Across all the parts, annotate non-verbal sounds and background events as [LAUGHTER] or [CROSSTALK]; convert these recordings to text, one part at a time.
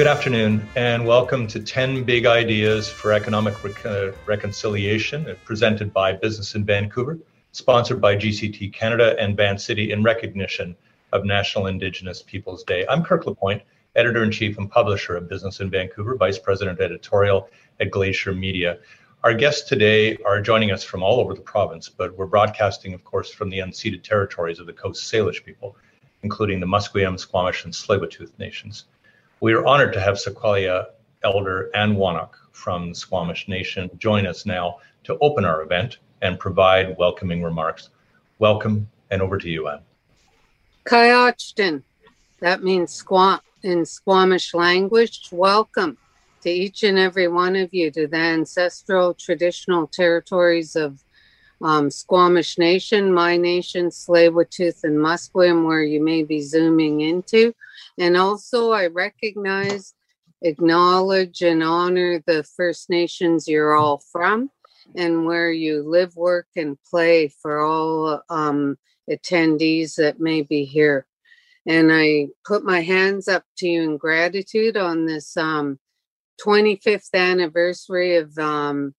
Good afternoon, and welcome to 10 Big Ideas for Economic uh, Reconciliation, uh, presented by Business in Vancouver, sponsored by GCT Canada and Vancity in recognition of National Indigenous Peoples Day. I'm Kirk LaPointe, editor in chief and publisher of Business in Vancouver, vice president editorial at Glacier Media. Our guests today are joining us from all over the province, but we're broadcasting, of course, from the unceded territories of the Coast Salish people, including the Musqueam, Squamish, and Tsleil-Waututh nations. We are honored to have Sequoia Elder Anne Whonnock from Squamish Nation join us now to open our event and provide welcoming remarks. Welcome, and over to you, Anne. Kayachton, that means squam in Squamish language. Welcome to each and every one of you to the ancestral traditional territories of um, Squamish Nation, my nation, Tsleil-Waututh, and Musqueam, where you may be zooming into. And also, I recognize, acknowledge, and honor the First Nations you're all from and where you live, work, and play for all um, attendees that may be here. And I put my hands up to you in gratitude on this um, 25th anniversary of um,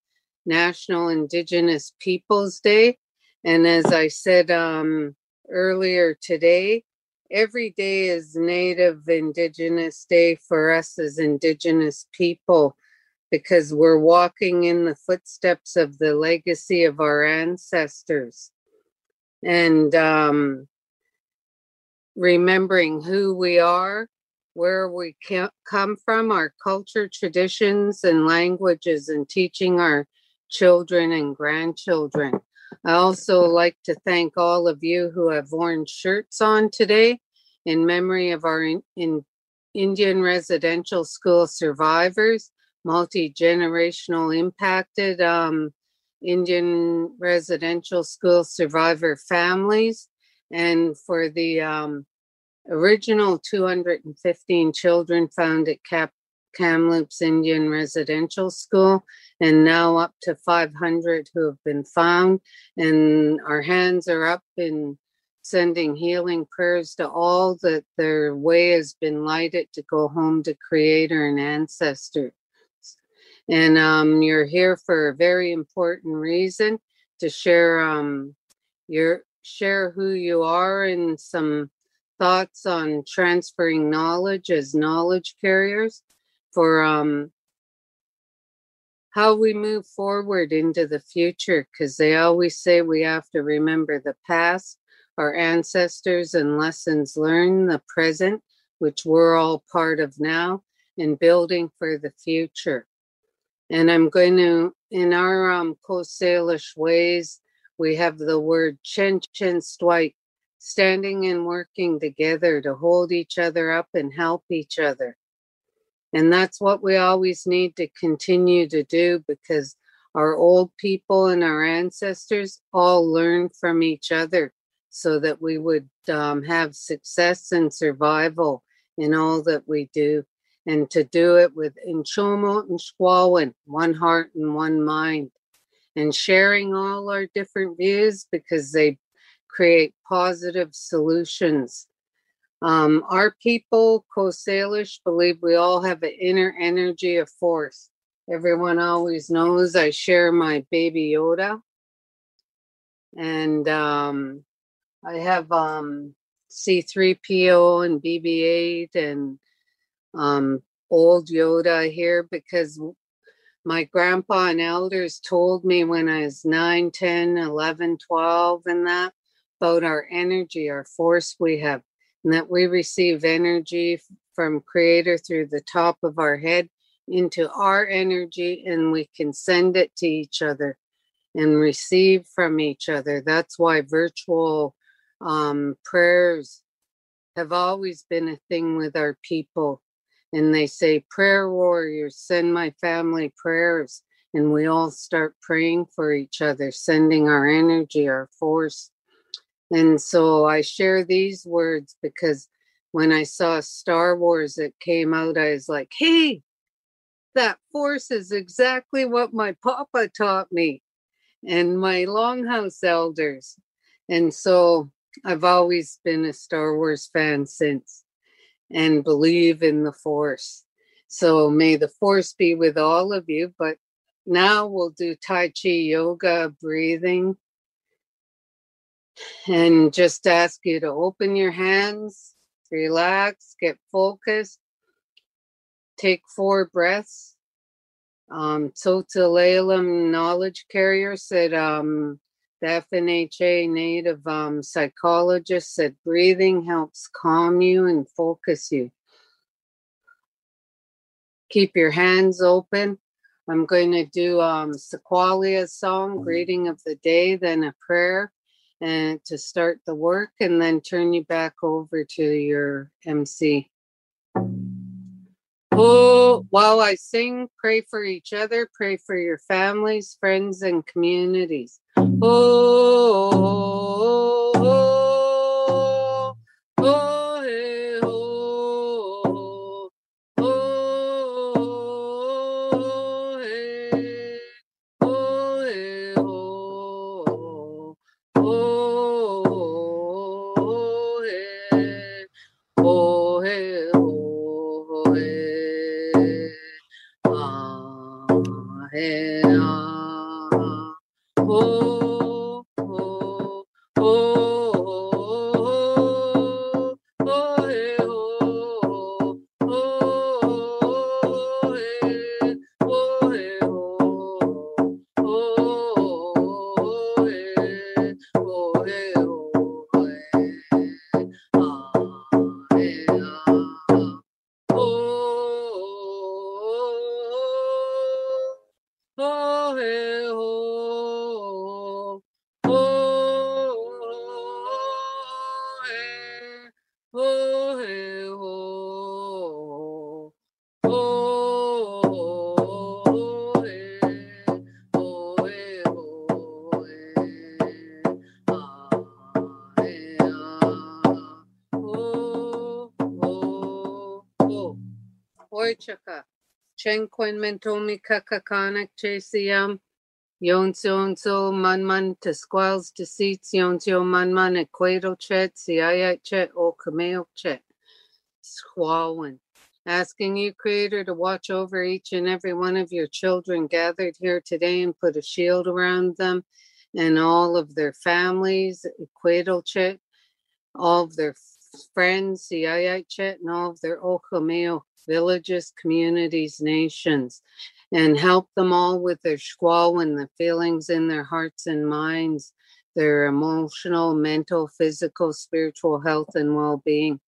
National Indigenous Peoples Day. And as I said um, earlier today, every day is Native Indigenous Day for us as Indigenous people because we're walking in the footsteps of the legacy of our ancestors and um, remembering who we are, where we come from, our culture, traditions, and languages, and teaching our children and grandchildren. I also like to thank all of you who have worn shirts on today in memory of our in, in Indian residential school survivors, multi generational impacted um, Indian residential school survivor families, and for the um, original 215 children found at Cap Kamloops Indian Residential School, and now up to 500 who have been found. And our hands are up in sending healing prayers to all that their way has been lighted to go home to Creator and ancestors. And um, you're here for a very important reason to share um, your share who you are and some thoughts on transferring knowledge as knowledge carriers for um, how we move forward into the future because they always say we have to remember the past, our ancestors, and lessons learned, the present, which we're all part of now, and building for the future. And I'm going to, in our um, Coast Salish ways, we have the word stwike, standing and working together to hold each other up and help each other. And that's what we always need to continue to do because our old people and our ancestors all learned from each other so that we would um, have success and survival in all that we do. And to do it with Inchomo and Squawin, one heart and one mind, and sharing all our different views because they create positive solutions um, our people, Coast Salish, believe we all have an inner energy of force. Everyone always knows I share my baby Yoda. And um, I have um, C3PO and BB 8 and um, old Yoda here because my grandpa and elders told me when I was 9, 10, 11, 12, and that about our energy, our force we have and that we receive energy from creator through the top of our head into our energy and we can send it to each other and receive from each other. That's why virtual um, prayers have always been a thing with our people and they say prayer warriors send my family prayers and we all start praying for each other sending our energy our force and so I share these words because when I saw Star Wars that came out, I was like, hey, that force is exactly what my papa taught me and my longhouse elders. And so I've always been a Star Wars fan since and believe in the force. So may the force be with all of you. But now we'll do Tai Chi yoga, breathing. And just ask you to open your hands, relax, get focused, take four breaths. Um, Totalalem knowledge carrier said, um, the FNHA native um, psychologist said breathing helps calm you and focus you. Keep your hands open. I'm going to do um, Sequalia's song, Greeting of the Day, then a prayer and to start the work, and then turn you back over to your MC. Oh, while I sing, pray for each other, pray for your families, friends, and communities. Oh, oh, Chen Quen Mentomi Kakakanak Chasiam. Yonso so man man to squals to seats yonso man man equato chet siaya chet o cameo chet. Squalwin. Asking you, Creator, to watch over each and every one of your children gathered here today and put a shield around them and all of their families, equato chet, all of their friends, siaya chet, and all of their okameo villages, communities, nations, and help them all with their squall and the feelings in their hearts and minds, their emotional, mental, physical, spiritual health, and well being.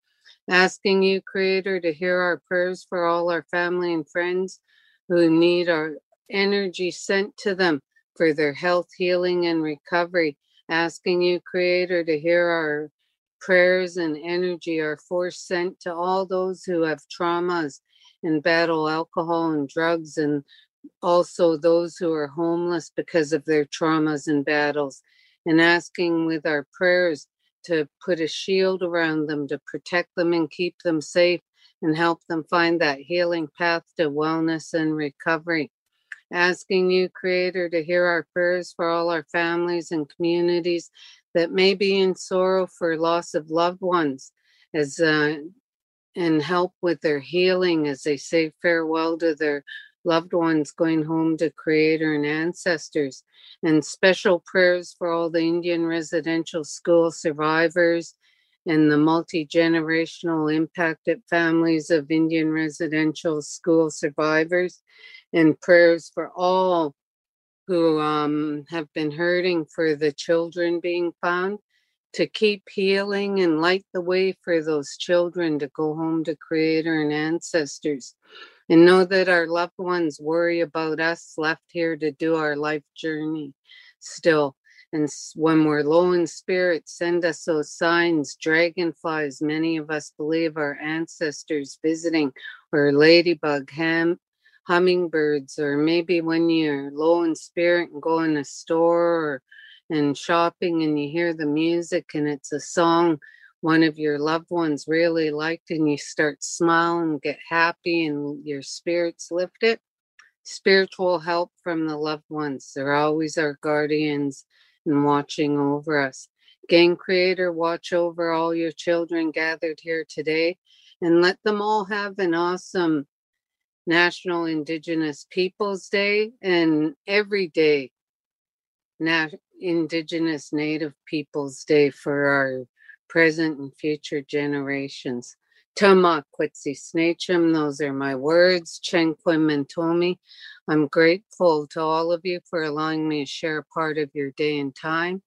Asking you, Creator, to hear our prayers for all our family and friends who need our energy sent to them for their health, healing, and recovery. Asking you, Creator, to hear our prayers and energy are force sent to all those who have traumas and battle alcohol and drugs, and also those who are homeless because of their traumas and battles, and asking with our prayers to put a shield around them to protect them and keep them safe and help them find that healing path to wellness and recovery. Asking you, Creator, to hear our prayers for all our families and communities that may be in sorrow for loss of loved ones, as uh, and help with their healing as they say farewell to their loved ones going home to Creator and ancestors. And special prayers for all the Indian residential school survivors and the multi generational impacted families of Indian residential school survivors, and prayers for all who um, have been hurting for the children being found to keep healing and light the way for those children to go home to Creator and ancestors. And know that our loved ones worry about us left here to do our life journey still. And when we're low in spirit, send us those signs, dragonflies, many of us believe our ancestors visiting, or ladybug, ham, hummingbirds, or maybe when you're low in spirit and go in a store or and shopping and you hear the music and it's a song one of your loved ones really liked and you start smiling, get happy, and your spirits lift it. Spiritual help from the loved ones. They're always our guardians and watching over us. Game Creator, watch over all your children gathered here today and let them all have an awesome National Indigenous Peoples Day and every day Nat- Indigenous Native Peoples Day for our present and future generations. Tama Kwitsi Snachum, those are my words. Chenquim and Tomi. I'm grateful to all of you for allowing me to share a part of your day and time.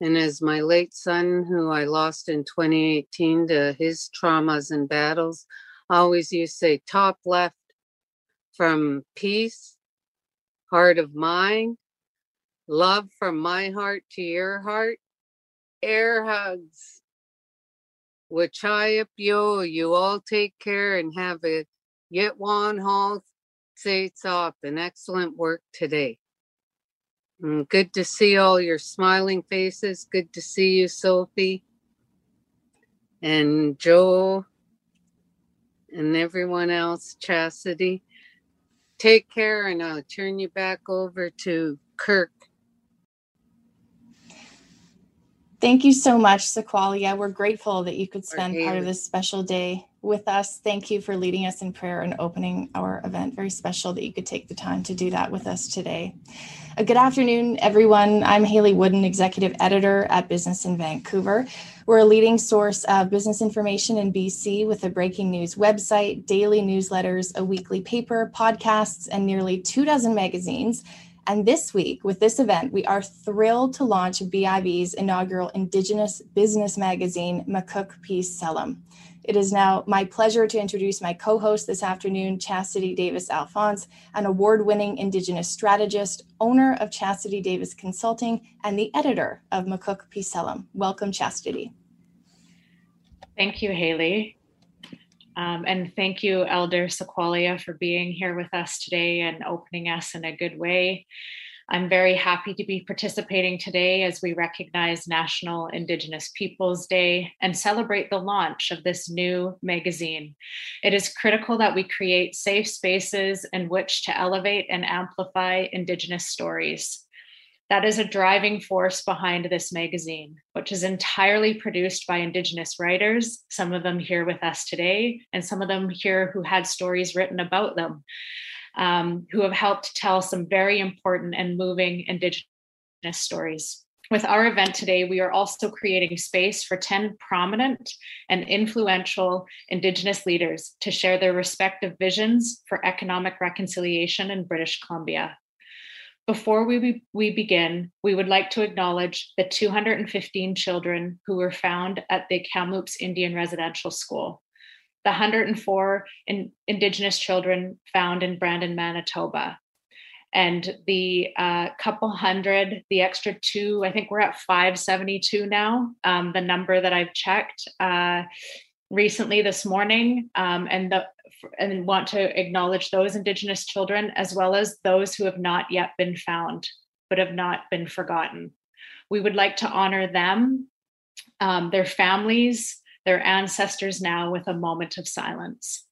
And as my late son, who I lost in 2018 to his traumas and battles, always used to say, top left from peace, heart of mine, love from my heart to your heart, air hugs. Wachayap yo, you all take care and have a yet one hall it's off and excellent work today. Mm, good to see all your smiling faces. Good to see you, Sophie and Joe and everyone else, Chastity. Take care, and I'll turn you back over to Kirk. Thank you so much, Sequoia. We're grateful that you could spend part of this special day with us. Thank you for leading us in prayer and opening our event. Very special that you could take the time to do that with us today. Uh, good afternoon, everyone. I'm Hayley Woodin, Executive Editor at Business in Vancouver. We're a leading source of business information in BC with a breaking news website, daily newsletters, a weekly paper, podcasts, and nearly two dozen magazines. And this week, with this event, we are thrilled to launch BIV's inaugural Indigenous business magazine, Makuk Peace Selim. It is now my pleasure to introduce my co host this afternoon, Chastity Davis Alphonse, an award winning Indigenous strategist, owner of Chastity Davis Consulting, and the editor of Makuk Peace Selim. Welcome, Chastity. Thank you, Hayley. Um, and thank you, Elder Sequoia, for being here with us today and opening us in a good way. I'm very happy to be participating today as we recognize National Indigenous Peoples Day and celebrate the launch of this new magazine. It is critical that we create safe spaces in which to elevate and amplify Indigenous stories. That is a driving force behind this magazine, which is entirely produced by Indigenous writers, some of them here with us today, and some of them here who had stories written about them um, who have helped tell some very important and moving Indigenous stories. With our event today, we are also creating space for 10 prominent and influential Indigenous leaders to share their respective visions for economic reconciliation in British Columbia. Before we, we begin, we would like to acknowledge the 215 children who were found at the Kamloops Indian Residential School the 104 in, Indigenous children found in Brandon, Manitoba. And the uh, couple hundred, the extra two, I think we're at 572 now, um, the number that I've checked uh, recently this morning. Um, and, the, and want to acknowledge those Indigenous children as well as those who have not yet been found, but have not been forgotten. We would like to honor them, um, their families, their ancestors now with a moment of silence.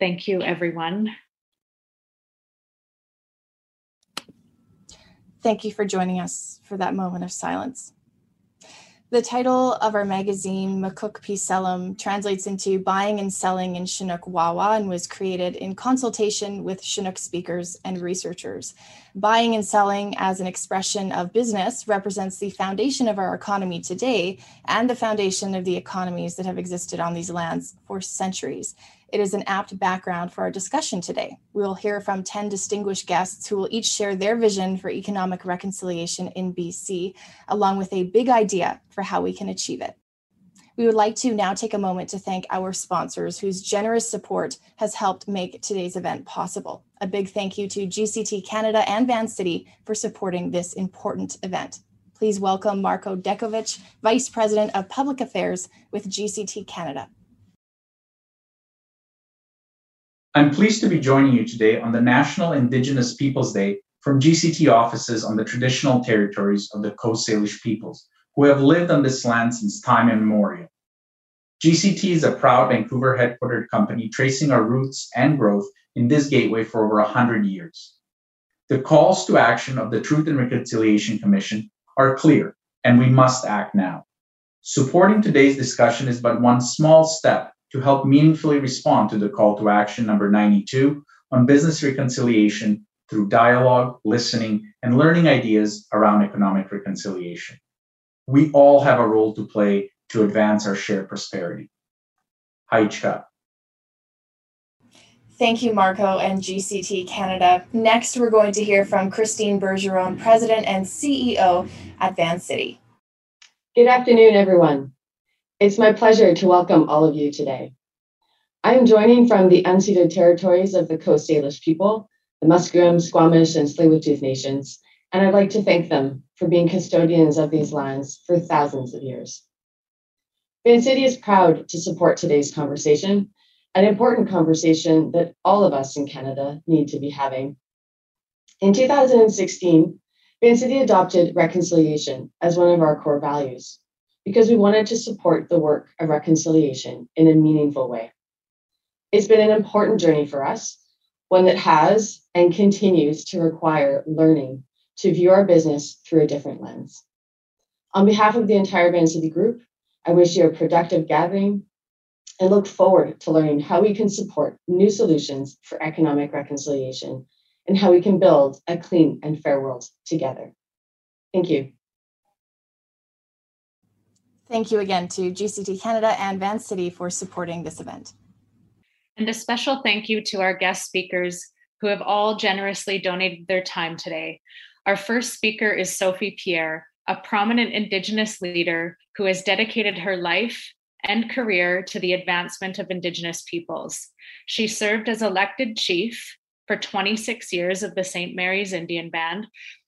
Thank you, everyone. Thank you for joining us for that moment of silence. The title of our magazine, Makuk Peace Selim, translates into Buying and Selling in Chinook Wawa and was created in consultation with Chinook speakers and researchers. Buying and selling as an expression of business represents the foundation of our economy today and the foundation of the economies that have existed on these lands for centuries. It is an apt background for our discussion today. We will hear from 10 distinguished guests who will each share their vision for economic reconciliation in BC, along with a big idea for how we can achieve it. We would like to now take a moment to thank our sponsors whose generous support has helped make today's event possible. A big thank you to GCT Canada and Vancity for supporting this important event. Please welcome Marco Dekovic, Vice President of Public Affairs with GCT Canada. I'm pleased to be joining you today on the National Indigenous Peoples Day from GCT offices on the traditional territories of the Coast Salish peoples, who have lived on this land since time immemorial. GCT is a proud Vancouver headquartered company tracing our roots and growth in this gateway for over 100 years. The calls to action of the Truth and Reconciliation Commission are clear, and we must act now. Supporting today's discussion is but one small step to help meaningfully respond to the call to action number 92 on business reconciliation through dialogue, listening, and learning ideas around economic reconciliation. We all have a role to play to advance our shared prosperity. Haichka. Thank you, Marco and GCT Canada. Next, we're going to hear from Christine Bergeron, President and CEO at Vancity. Good afternoon, everyone. It's my pleasure to welcome all of you today. I am joining from the unceded territories of the Coast Salish people, the Musqueam, Squamish, and Tsleil-Waututh nations, and I'd like to thank them for being custodians of these lands for thousands of years. Vancity is proud to support today's conversation an important conversation that all of us in Canada need to be having. In 2016, Vancity adopted reconciliation as one of our core values because we wanted to support the work of reconciliation in a meaningful way. It's been an important journey for us, one that has and continues to require learning to view our business through a different lens. On behalf of the entire Vancity Group, I wish you a productive gathering and look forward to learning how we can support new solutions for economic reconciliation and how we can build a clean and fair world together. Thank you. Thank you again to GCT Canada and Vancity for supporting this event. And a special thank you to our guest speakers who have all generously donated their time today. Our first speaker is Sophie Pierre, a prominent Indigenous leader who has dedicated her life and career to the advancement of Indigenous peoples. She served as elected chief for 26 years of the St. Mary's Indian Band,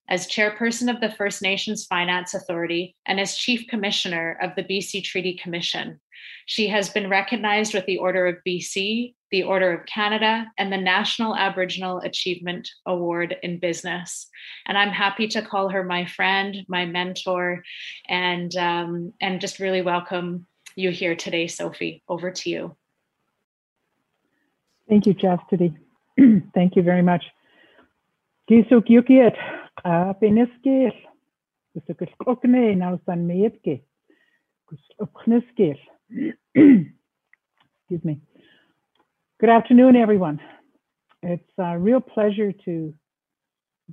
as chairperson of the First Nations Finance Authority, and as chief commissioner of the BC Treaty Commission. She has been recognized with the Order of BC, the Order of Canada, and the National Aboriginal Achievement Award in Business. And I'm happy to call her my friend, my mentor, and um, and just really welcome you here today, Sophie. Over to you. Thank you, Chastity. [CLEARS THROAT] Thank you very much. Excuse me. Good afternoon, everyone. It's a real pleasure to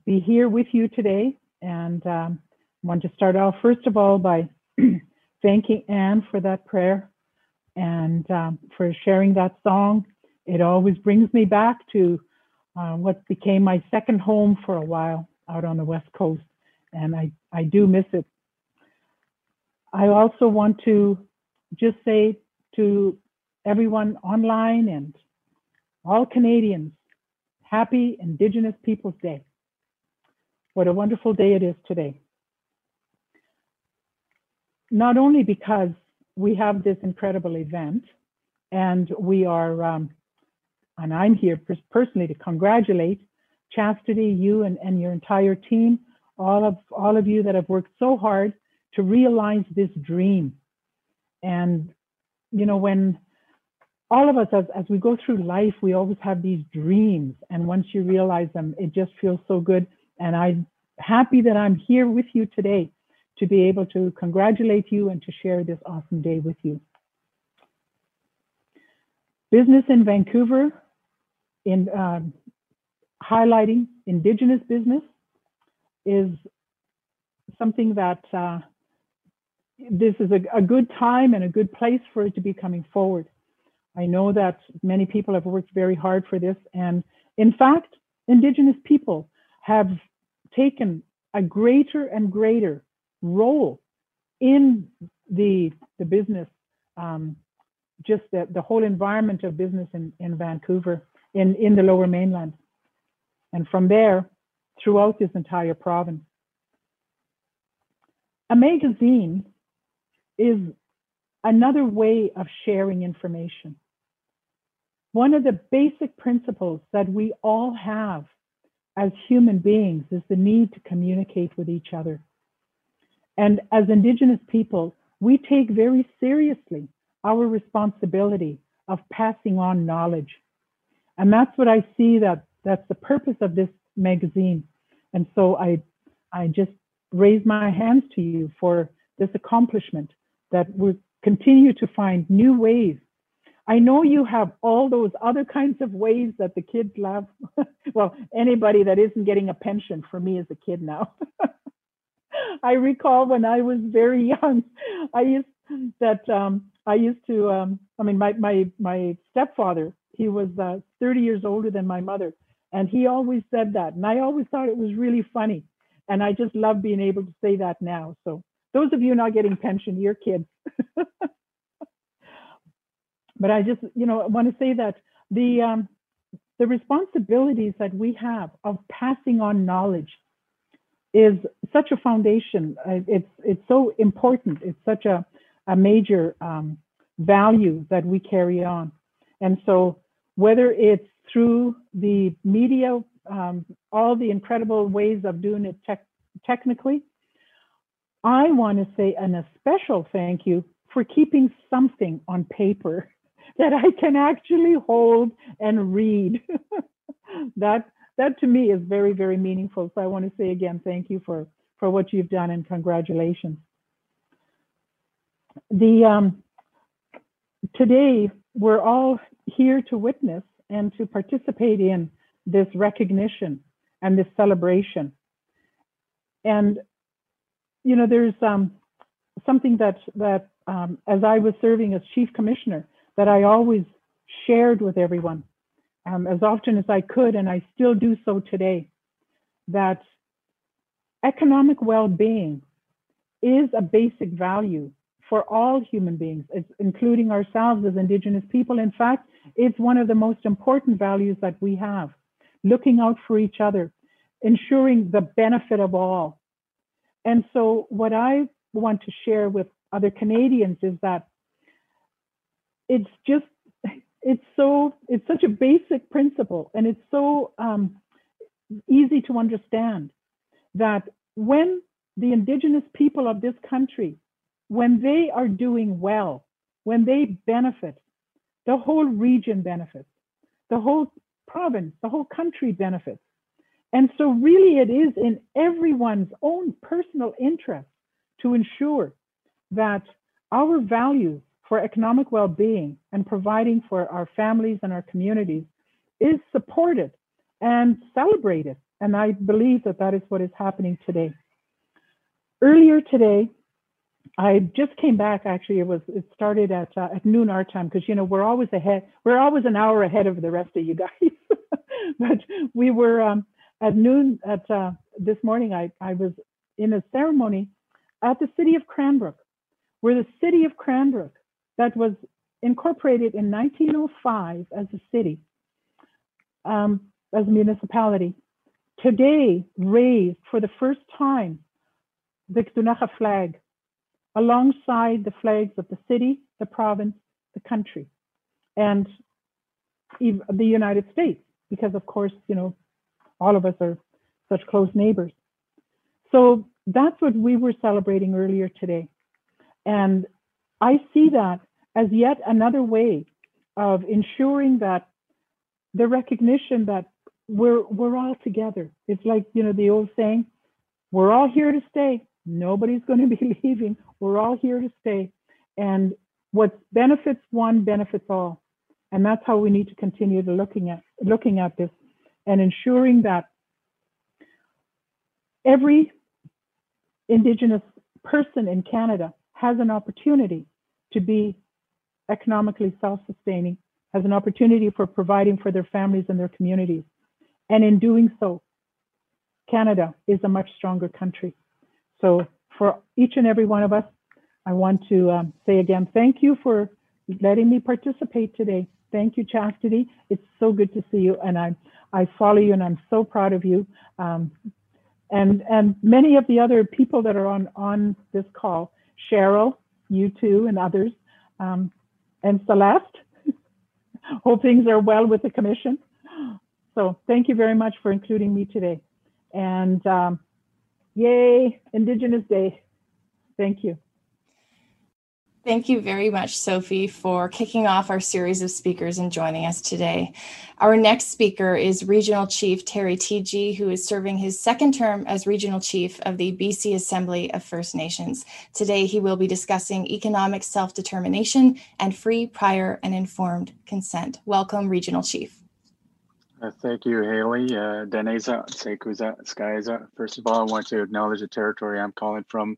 be here with you today. And um, I want to start off, first of all, by [CLEARS THROAT] thanking Anne for that prayer and um, for sharing that song. It always brings me back to uh, what became my second home for a while out on the West Coast, and I, I do miss it. I also want to just say to everyone online and all Canadians, happy Indigenous Peoples Day. What a wonderful day it is today not only because we have this incredible event and we are, um, and I'm here personally to congratulate Chastity, you and, and your entire team, all of all of you that have worked so hard to realize this dream. And you know, when all of us as, as we go through life, we always have these dreams. And once you realize them, it just feels so good. And I'm happy that I'm here with you today to be able to congratulate you and to share this awesome day with you. Business in Vancouver, in um, highlighting Indigenous business, is something that uh, this is a, a, good time and a good place for it to be coming forward. I know that many people have worked very hard for this, and in fact, Indigenous people have taken a greater and greater role in the the business, um, just the, the whole environment of business in, in Vancouver, in, in the lower mainland. And from there, throughout this entire province. A magazine is another way of sharing information. One of the basic principles that we all have as human beings is the need to communicate with each other. And as Indigenous people, we take very seriously our responsibility of passing on knowledge. And that's what I see that that's the purpose of this magazine. And so I I just raise my hands to you for this accomplishment that we continue to find new ways. I know you have all those other kinds of ways that the kids love. [LAUGHS] well, anybody that isn't getting a pension for me as a kid now. [LAUGHS] I recall when I was very [LAUGHS] young, I used that um, I used to. Um, I mean, my my my stepfather, he was uh, 30 years older than my mother, and he always said that, and I always thought it was really funny, and I just love being able to say that now. So those of you not getting pension, your kids. [LAUGHS] but I just, you know, want to say that the um, the responsibilities that we have of passing on knowledge is such a foundation. It's it's so important. It's such a a major um, value that we carry on, and so whether it's through the media, um, all the incredible ways of doing it tech, technically, I want to say an a special thank you for keeping something on paper [LAUGHS] that I can actually hold and read. [LAUGHS] that that to me is very, very meaningful. So I want to say again, thank you for, for what you've done and congratulations. The um, today we're all here to witness and to participate in this recognition and this celebration. And you know, there's um, something that that um, as I was serving as chief commissioner that I always shared with everyone um, as often as I could, and I still do so today, that economic well being is a basic value for all human beings, including ourselves as Indigenous people. In fact, it's one of the most important values that we have looking out for each other, ensuring the benefit of all. And so, what I want to share with other Canadians is that it's just it's so it's such a basic principle and it's so um, easy to understand that when the indigenous people of this country when they are doing well when they benefit the whole region benefits the whole province the whole country benefits and so really it is in everyone's own personal interest to ensure that our values for economic well-being and providing for our families and our communities is supported and celebrated. And I believe that that is what is happening today. Earlier today, I just came back. Actually, it was it started at uh, at noon our time because you know we're always ahead. We're always an hour ahead of the rest of you guys. [LAUGHS] but we were um, at noon at uh, this morning. I I was in a ceremony at the city of Cranbrook, where the city of Cranbrook that was incorporated in 1905 as a city, um, as a municipality, today raised for the first time the Ktunaxa flag alongside the flags of the city, the province, the country, and the United States, because of course, you know, all of us are such close neighbors. So that's what we were celebrating earlier today. And I see that as yet another way of ensuring that the recognition that we're we're all together. It's like you know the old saying, "We're all here to stay. Nobody's going [LAUGHS] to be leaving. We're all here to stay." And what benefits one benefits all, and that's how we need to continue to looking at looking at this and ensuring that every Indigenous person in Canada has an opportunity to be economically self-sustaining, has an opportunity for providing for their families and their communities. And in doing so, Canada is a much stronger country. So for each and every one of us, I want to um, say again, thank you for letting me participate today. Thank you, Chastity. It's so good to see you, and I I follow you, and I'm so proud of you. Um, and and many of the other people that are on on this call, Cheryl, you too, and others. Um, and Celeste. [LAUGHS] Hope things are well with the commission. So thank you very much for including me today. And um, yay, Indigenous Day. Thank you. Thank you very much, Sophie, for kicking off our series of speakers and joining us today. Our next speaker is Regional Chief Terry Teegee, who is serving his second term as Regional Chief of the BC Assembly of First Nations. Today, he will be discussing economic self determination and free, prior, and informed consent. Welcome, Regional Chief. Uh, thank you, Hayley. Uh, Daneza, Sekuza, Skyza. First of all, I want to acknowledge the territory I'm calling from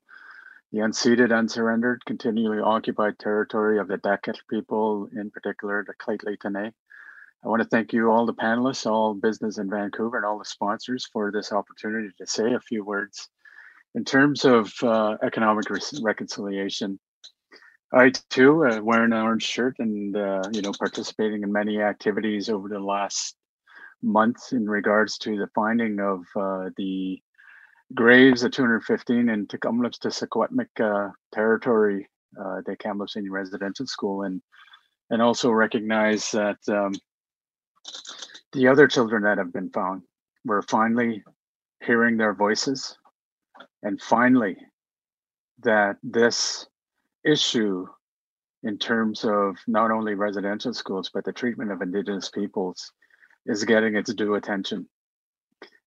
the unceded, unsurrendered, continually occupied territory of the Dakelh people, in particular the T'enneh. I want to thank you, all the panelists, all business in Vancouver, and all the sponsors for this opportunity to say a few words. In terms of uh, economic re- reconciliation, I too uh, wear an orange shirt and uh, you know participating in many activities over the last month in regards to the finding of uh, the graves at 215 in Tk'emlúps te Secwepemc uh, territory, uh, the Kamloops Senior Residential School, and and also recognize that um, the other children that have been found, we're finally hearing their voices, and finally that this issue in terms of not only residential schools but the treatment of indigenous peoples is getting its due attention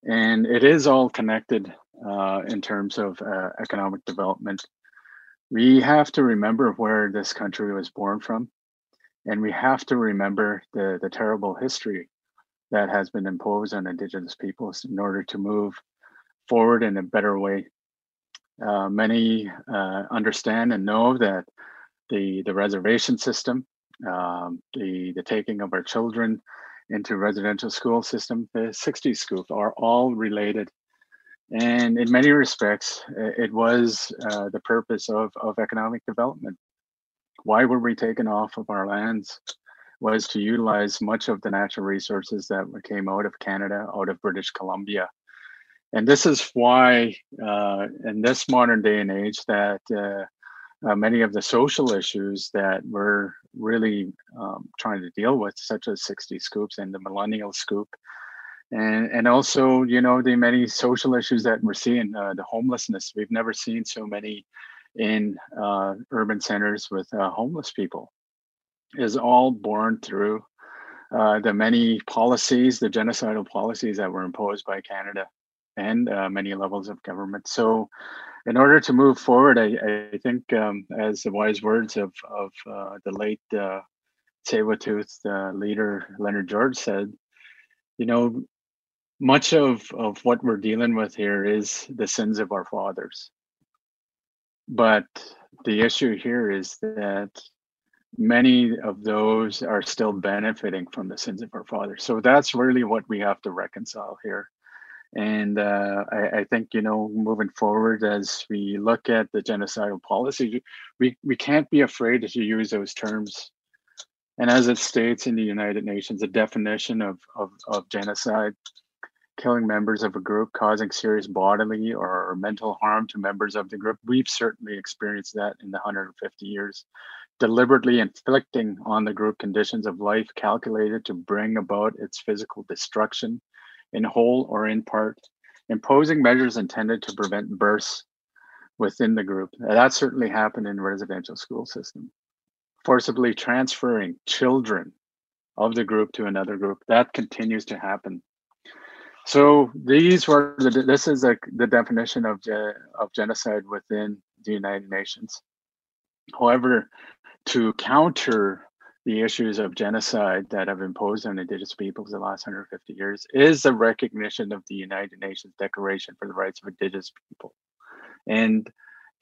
and it is all connected uh, in terms of uh, economic development. We have to remember where this country was born from, and we have to remember the, the terrible history that has been imposed on Indigenous peoples in order to move forward in a better way. Uh, many uh, understand and know that the, the reservation system, um, the, the taking of our children into residential school system, the 60s schools are all related and in many respects, it was uh, the purpose of, of economic development. Why were we taken off of our lands? Was to utilize much of the natural resources that came out of Canada, out of British Columbia. And this is why, uh, in this modern day and age, that uh, uh many of the social issues that we're really um, trying to deal with, such as 60 scoops and the millennial scoop, and and also you know the many social issues that we're seeing uh, the homelessness. We've never seen so many in uh, urban centers with uh, homeless people. Is all born through uh, the many policies the genocidal policies that were imposed by canada and uh, many levels of government. So in order to move forward i, I think um, as the wise words of, of uh, the late uh, Tsleil-Waututh leader leonard george said you know much of of what we're dealing with here is the sins of our fathers. But the issue here is that many of those are still benefiting from the sins of our fathers. So that's really what we have to reconcile here and uh, I, I, think you know moving forward as we look at the genocidal policy we, we can't be afraid to use those terms and as it states in the united nations the definition of, of, of genocide killing members of a group, causing serious bodily or mental harm to members of the group. We've certainly experienced that in the 150 years. Deliberately inflicting on the group conditions of life calculated to bring about its physical destruction in whole or in part, imposing measures intended to prevent births within the group. That certainly happened in residential school system. Forcibly transferring children of the group to another group. That continues to happen so these were the, this is a, the definition of uh, of genocide within the United Nations. However, to counter the issues of genocide that have imposed on indigenous peoples the last 150 years is a recognition of the United Nations Declaration for the Rights of Indigenous People. And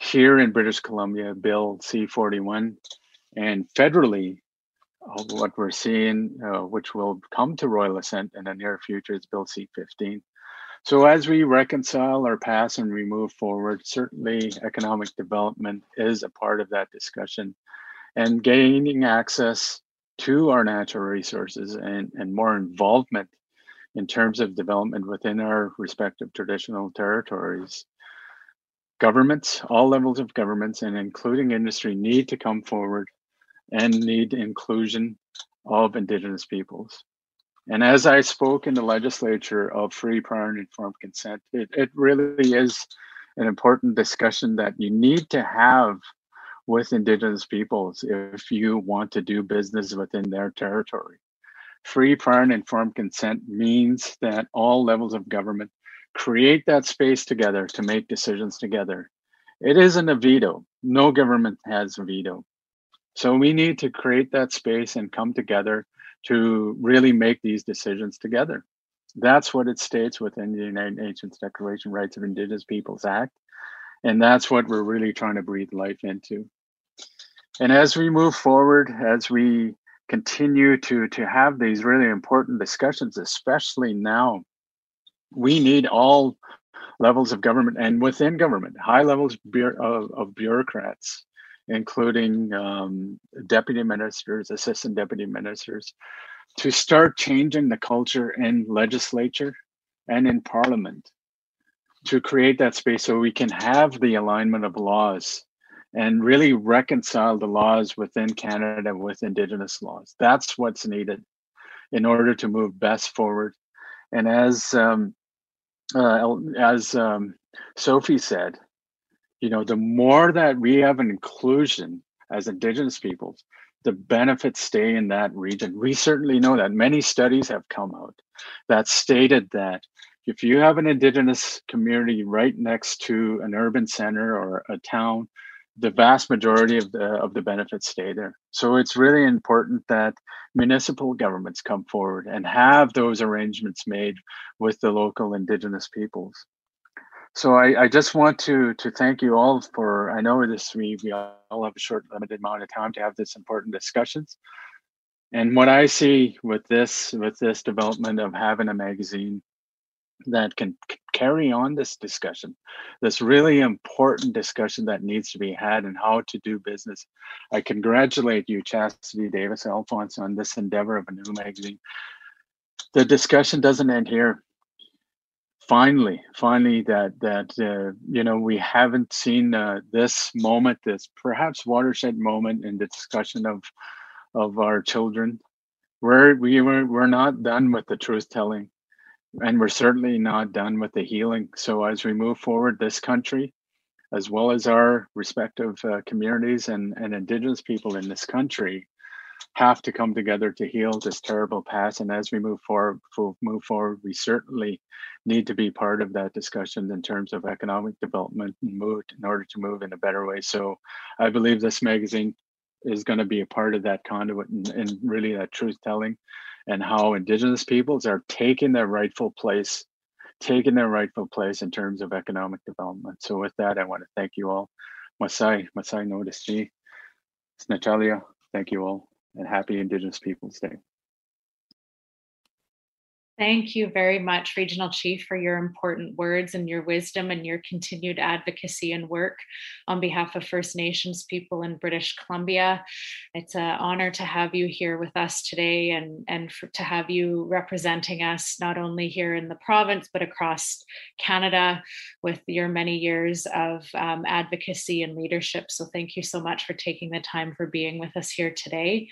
here in British Columbia, Bill C41 and federally what we're seeing, uh, which will come to royal assent in the near future, is Bill C-15. So as we reconcile our past and we move forward, certainly economic development is a part of that discussion. And gaining access to our natural resources and, and more involvement in terms of development within our respective traditional territories. Governments, all levels of governments, and including industry, need to come forward and need inclusion of Indigenous peoples. And as I spoke in the legislature of free, prior, and informed consent, it, it really is an important discussion that you need to have with Indigenous peoples if you want to do business within their territory. Free, prior, and informed consent means that all levels of government create that space together to make decisions together. It isn't a veto. No government has a veto. So we need to create that space and come together to really make these decisions together. That's what it states within the United Nations Declaration Rights of Indigenous Peoples Act. And that's what we're really trying to breathe life into. And as we move forward, as we continue to, to have these really important discussions, especially now, we need all levels of government and within government, high levels of, of bureaucrats, including um, deputy ministers, assistant deputy ministers, to start changing the culture in legislature and in parliament to create that space so we can have the alignment of laws and really reconcile the laws within Canada with Indigenous laws. That's what's needed in order to move best forward. And as um, uh, as um, Sophie said, you know, the more that we have an inclusion as Indigenous peoples, the benefits stay in that region. We certainly know that many studies have come out that stated that if you have an Indigenous community right next to an urban center or a town, the vast majority of the of the benefits stay there. So it's really important that municipal governments come forward and have those arrangements made with the local indigenous peoples. So I, I just want to to thank you all for I know this we, we all have a short limited amount of time to have this important discussions. And what I see with this with this development of having a magazine that can carry on this discussion, this really important discussion that needs to be had and how to do business. I congratulate you, Chastity Davis Alphonse, on this endeavor of a new magazine. The discussion doesn't end here. Finally, finally, that that uh, you know we haven't seen uh, this moment, this perhaps watershed moment in the discussion of of our children. We're we were we're not done with the truth telling and we're certainly not done with the healing. So as we move forward, this country, as well as our respective uh, communities and, and indigenous people in this country, have to come together to heal this terrible past. And as we move forward, move forward, we certainly need to be part of that discussion in terms of economic development and move in order to move in a better way. So I believe this magazine is going to be a part of that conduit and, and really that truth telling and how indigenous peoples are taking their rightful place taking their rightful place in terms of economic development. So with that i want to thank you all. Masai masai notice g natalia thank you all and happy indigenous peoples day Thank you very much, Regional Chief, for your important words and your wisdom and your continued advocacy and work on behalf of First Nations people in British Columbia. It's an honor to have you here with us today and, and for, to have you representing us not only here in the province, but across Canada with your many years of um, advocacy and leadership. So, thank you so much for taking the time for being with us here today.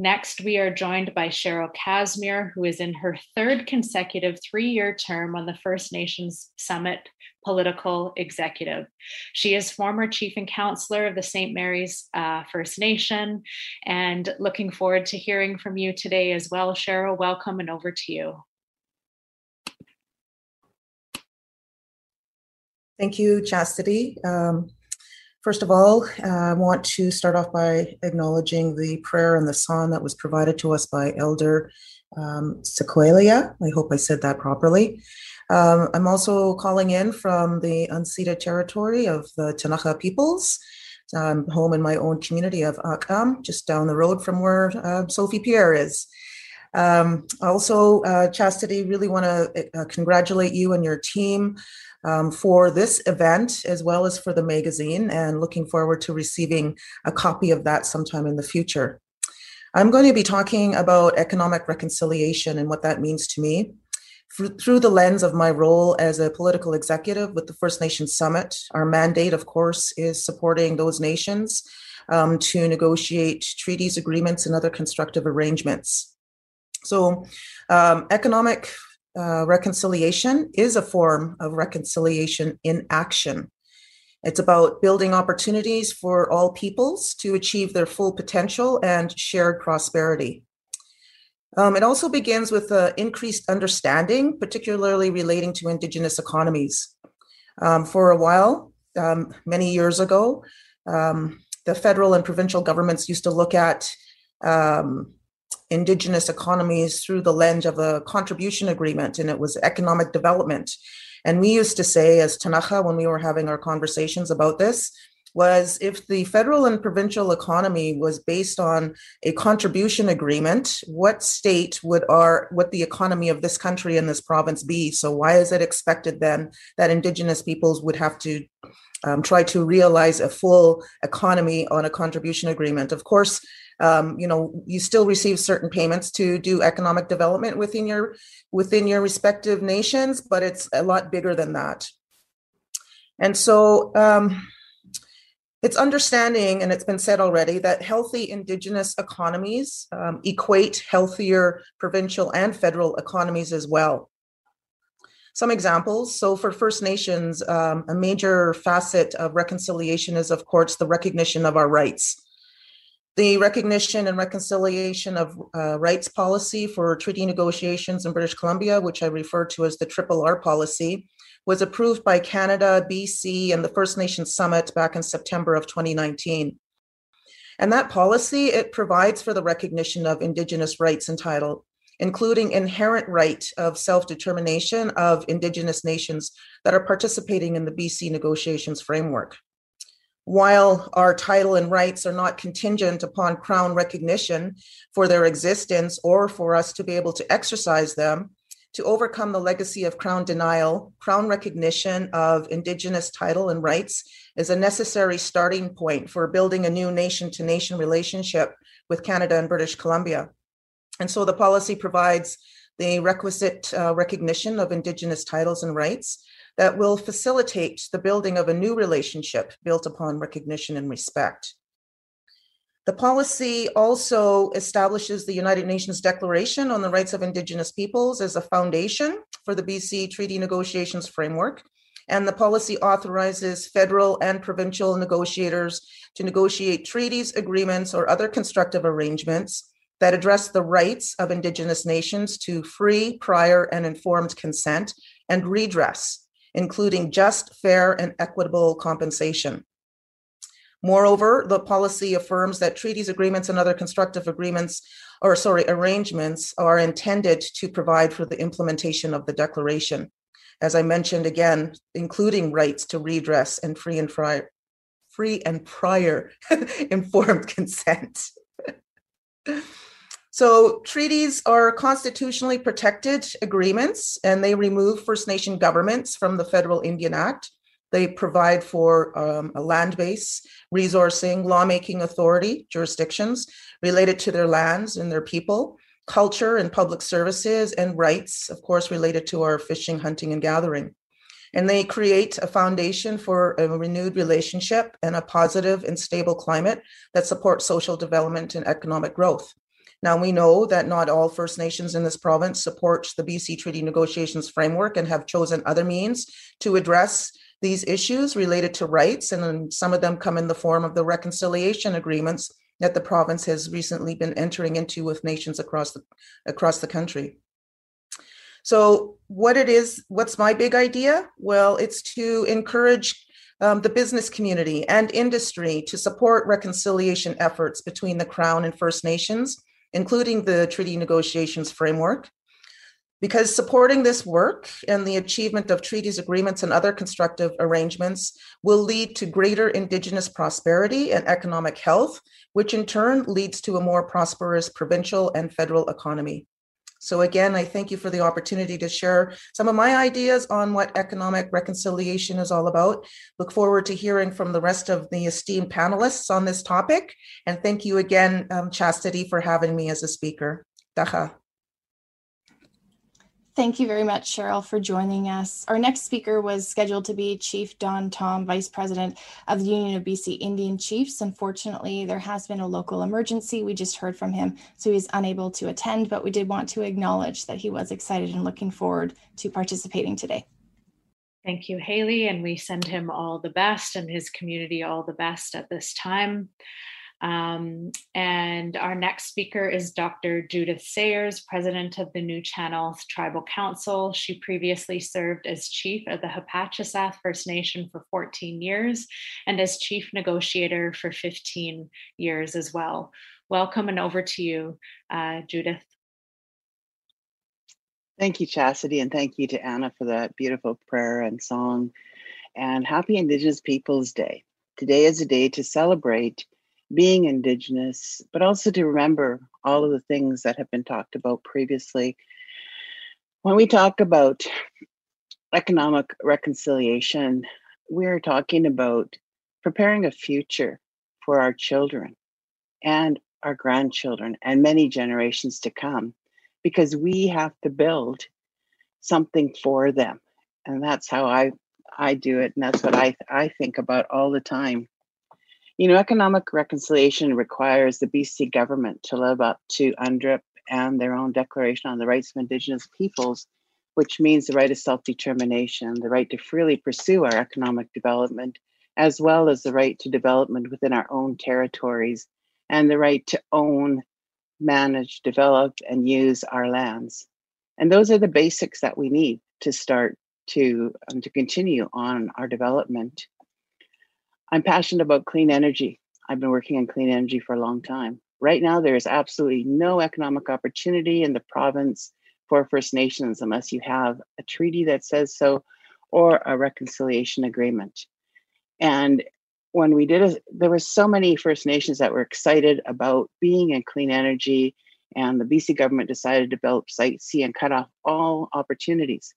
Next, we are joined by Cheryl Casimir, who is in her third consecutive three year term on the First Nations Summit Political Executive. She is former chief and counselor of the St. Mary's uh, First Nation, and looking forward to hearing from you today as well. Cheryl, welcome and over to you. Thank you, Chastity. Um, First of all, uh, I want to start off by acknowledging the prayer and the song that was provided to us by Elder um, Sequelia. I hope I said that properly. Um, I'm also calling in from the unceded territory of the Ktunaxa peoples. I'm home in my own community of Akam, just down the road from where uh, Sophie Pierre is. Um, also, uh, Chastity, really want to uh, congratulate you and your team um, for this event as well as for the magazine, and looking forward to receiving a copy of that sometime in the future. I'm going to be talking about economic reconciliation and what that means to me through the lens of my role as a political executive with the First Nations Summit. Our mandate, of course, is supporting those nations um, to negotiate treaties, agreements, and other constructive arrangements. So, um, economic uh, reconciliation is a form of reconciliation in action. It's about building opportunities for all peoples to achieve their full potential and shared prosperity. Um, it also begins with uh, increased understanding, particularly relating to Indigenous economies. Um, for a while, um, many years ago, um, the federal and provincial governments used to look at um, indigenous economies through the lens of a contribution agreement, and it was economic development. And we used to say, as Ktunaxa, when we were having our conversations about this, was if the federal and provincial economy was based on a contribution agreement, what state would our what the economy of this country and this province be? So why is it expected then that Indigenous peoples would have to um, try to realize a full economy on a contribution agreement? Of course, um, you know you still receive certain payments to do economic development within your within your respective nations but it's a lot bigger than that. And so um, it's understanding and it's been said already that healthy indigenous economies um, equate healthier provincial and federal economies as well. Some examples so for first nations um, a major facet of reconciliation is of course the recognition of our rights the recognition and reconciliation of uh, rights policy for treaty negotiations in British Columbia, which I refer to as the Triple R policy, was approved by Canada, BC, and the First Nations Summit back in September of 2019. And that policy, it provides for the recognition of Indigenous rights entitled, including inherent right of self-determination of Indigenous nations that are participating in the BC negotiations framework while our title and rights are not contingent upon Crown recognition for their existence or for us to be able to exercise them, to overcome the legacy of Crown denial, Crown recognition of Indigenous title and rights is a necessary starting point for building a new nation to nation relationship with Canada and British Columbia. And so the policy provides the requisite uh, recognition of Indigenous titles and rights that will facilitate the building of a new relationship built upon recognition and respect. The policy also establishes the United Nations Declaration on the Rights of Indigenous Peoples as a foundation for the BC Treaty Negotiations Framework. And the policy authorizes federal and provincial negotiators to negotiate treaties, agreements, or other constructive arrangements that address the rights of Indigenous nations to free, prior, and informed consent and redress including just, fair, and equitable compensation. Moreover, the policy affirms that treaties, agreements, and other constructive agreements, or sorry, arrangements are intended to provide for the implementation of the declaration. As I mentioned again, including rights to redress and free and prior, free and prior [LAUGHS] informed consent. [LAUGHS] So, treaties are constitutionally protected agreements and they remove First Nation governments from the Federal Indian Act. They provide for um, a land base, resourcing, lawmaking authority, jurisdictions related to their lands and their people, culture and public services, and rights, of course, related to our fishing, hunting, and gathering. And they create a foundation for a renewed relationship and a positive and stable climate that supports social development and economic growth. Now, we know that not all First Nations in this province support the BC Treaty Negotiations Framework and have chosen other means to address these issues related to rights, and some of them come in the form of the reconciliation agreements that the province has recently been entering into with nations across the across the country. So, what it is, what's my big idea? Well, it's to encourage um, the business community and industry to support reconciliation efforts between the Crown and First Nations including the treaty negotiations framework. Because supporting this work and the achievement of treaties, agreements, and other constructive arrangements will lead to greater Indigenous prosperity and economic health, which in turn leads to a more prosperous provincial and federal economy. So, again, I thank you for the opportunity to share some of my ideas on what economic reconciliation is all about. Look forward to hearing from the rest of the esteemed panelists on this topic. And thank you again, um, Chastity, for having me as a speaker. Dacha. Thank you very much, Cheryl, for joining us. Our next speaker was scheduled to be Chief Don Tom, Vice President of the Union of BC Indian Chiefs. Unfortunately, there has been a local emergency. We just heard from him, so he's unable to attend, but we did want to acknowledge that he was excited and looking forward to participating today. Thank you, Hayley, and we send him all the best and his community all the best at this time. Um, and our next speaker is Dr. Judith Sayers, president of the Nuu-chah-nulth Tribal Council. She previously served as chief of the Hupacasath First Nation for 14 years and as chief negotiator for 15 years as well. Welcome and over to you, uh, Judith. Thank you, Chastity, and thank you to Anna for that beautiful prayer and song. And happy Indigenous Peoples Day. Today is a day to celebrate being Indigenous, but also to remember all of the things that have been talked about previously. When we talk about economic reconciliation, we're talking about preparing a future for our children and our grandchildren and many generations to come because we have to build something for them and that's how i i do it and that's what i i think about all the time you know, economic reconciliation requires the BC government to live up to UNDRIP and their own Declaration on the Rights of Indigenous Peoples, which means the right of self determination, the right to freely pursue our economic development, as well as the right to development within our own territories, and the right to own, manage, develop, and use our lands. And those are the basics that we need to start to, um, to continue on our development. I'm passionate about clean energy. I've been working on clean energy for a long time. Right now, there is absolutely no economic opportunity in the province for First Nations unless you have a treaty that says so or a reconciliation agreement. And when we did it, there were so many First Nations that were excited about being in clean energy, and the BC government decided to develop Site C and cut off all opportunities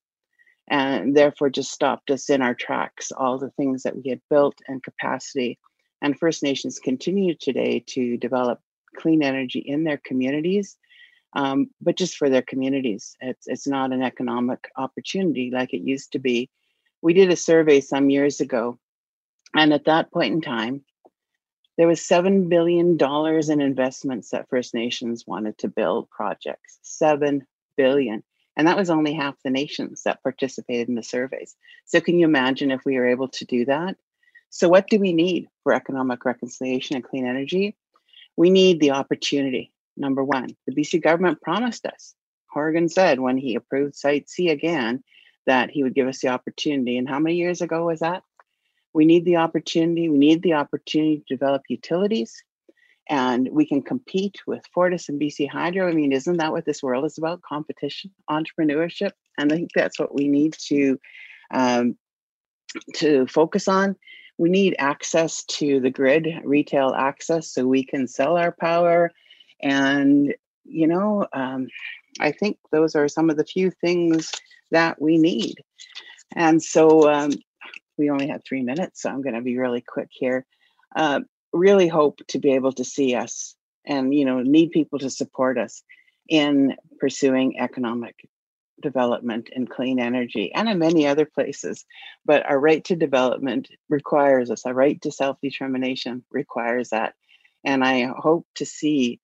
and therefore just stopped us in our tracks, all the things that we had built and capacity. And First Nations continue today to develop clean energy in their communities, um, but just for their communities. It's, it's not an economic opportunity like it used to be. We did a survey some years ago, and at that point in time, there was $7 billion in investments that First Nations wanted to build projects. $7 billion. And that was only half the nations that participated in the surveys. So, can you imagine if we were able to do that? So, what do we need for economic reconciliation and clean energy? We need the opportunity. Number one, the BC government promised us. Horgan said when he approved Site C again that he would give us the opportunity. And how many years ago was that? We need the opportunity. We need the opportunity to develop utilities and we can compete with Fortis and BC Hydro. I mean, isn't that what this world is about? Competition, entrepreneurship, and I think that's what we need to um, to focus on. We need access to the grid, retail access, so we can sell our power. And you know, um, I think those are some of the few things that we need. And so um, we only have three minutes, so I'm going to be really quick here. Uh, really hope to be able to see us and you know need people to support us in pursuing economic development and clean energy and in many other places. But our right to development requires us our right to self-determination requires that. And i hope to see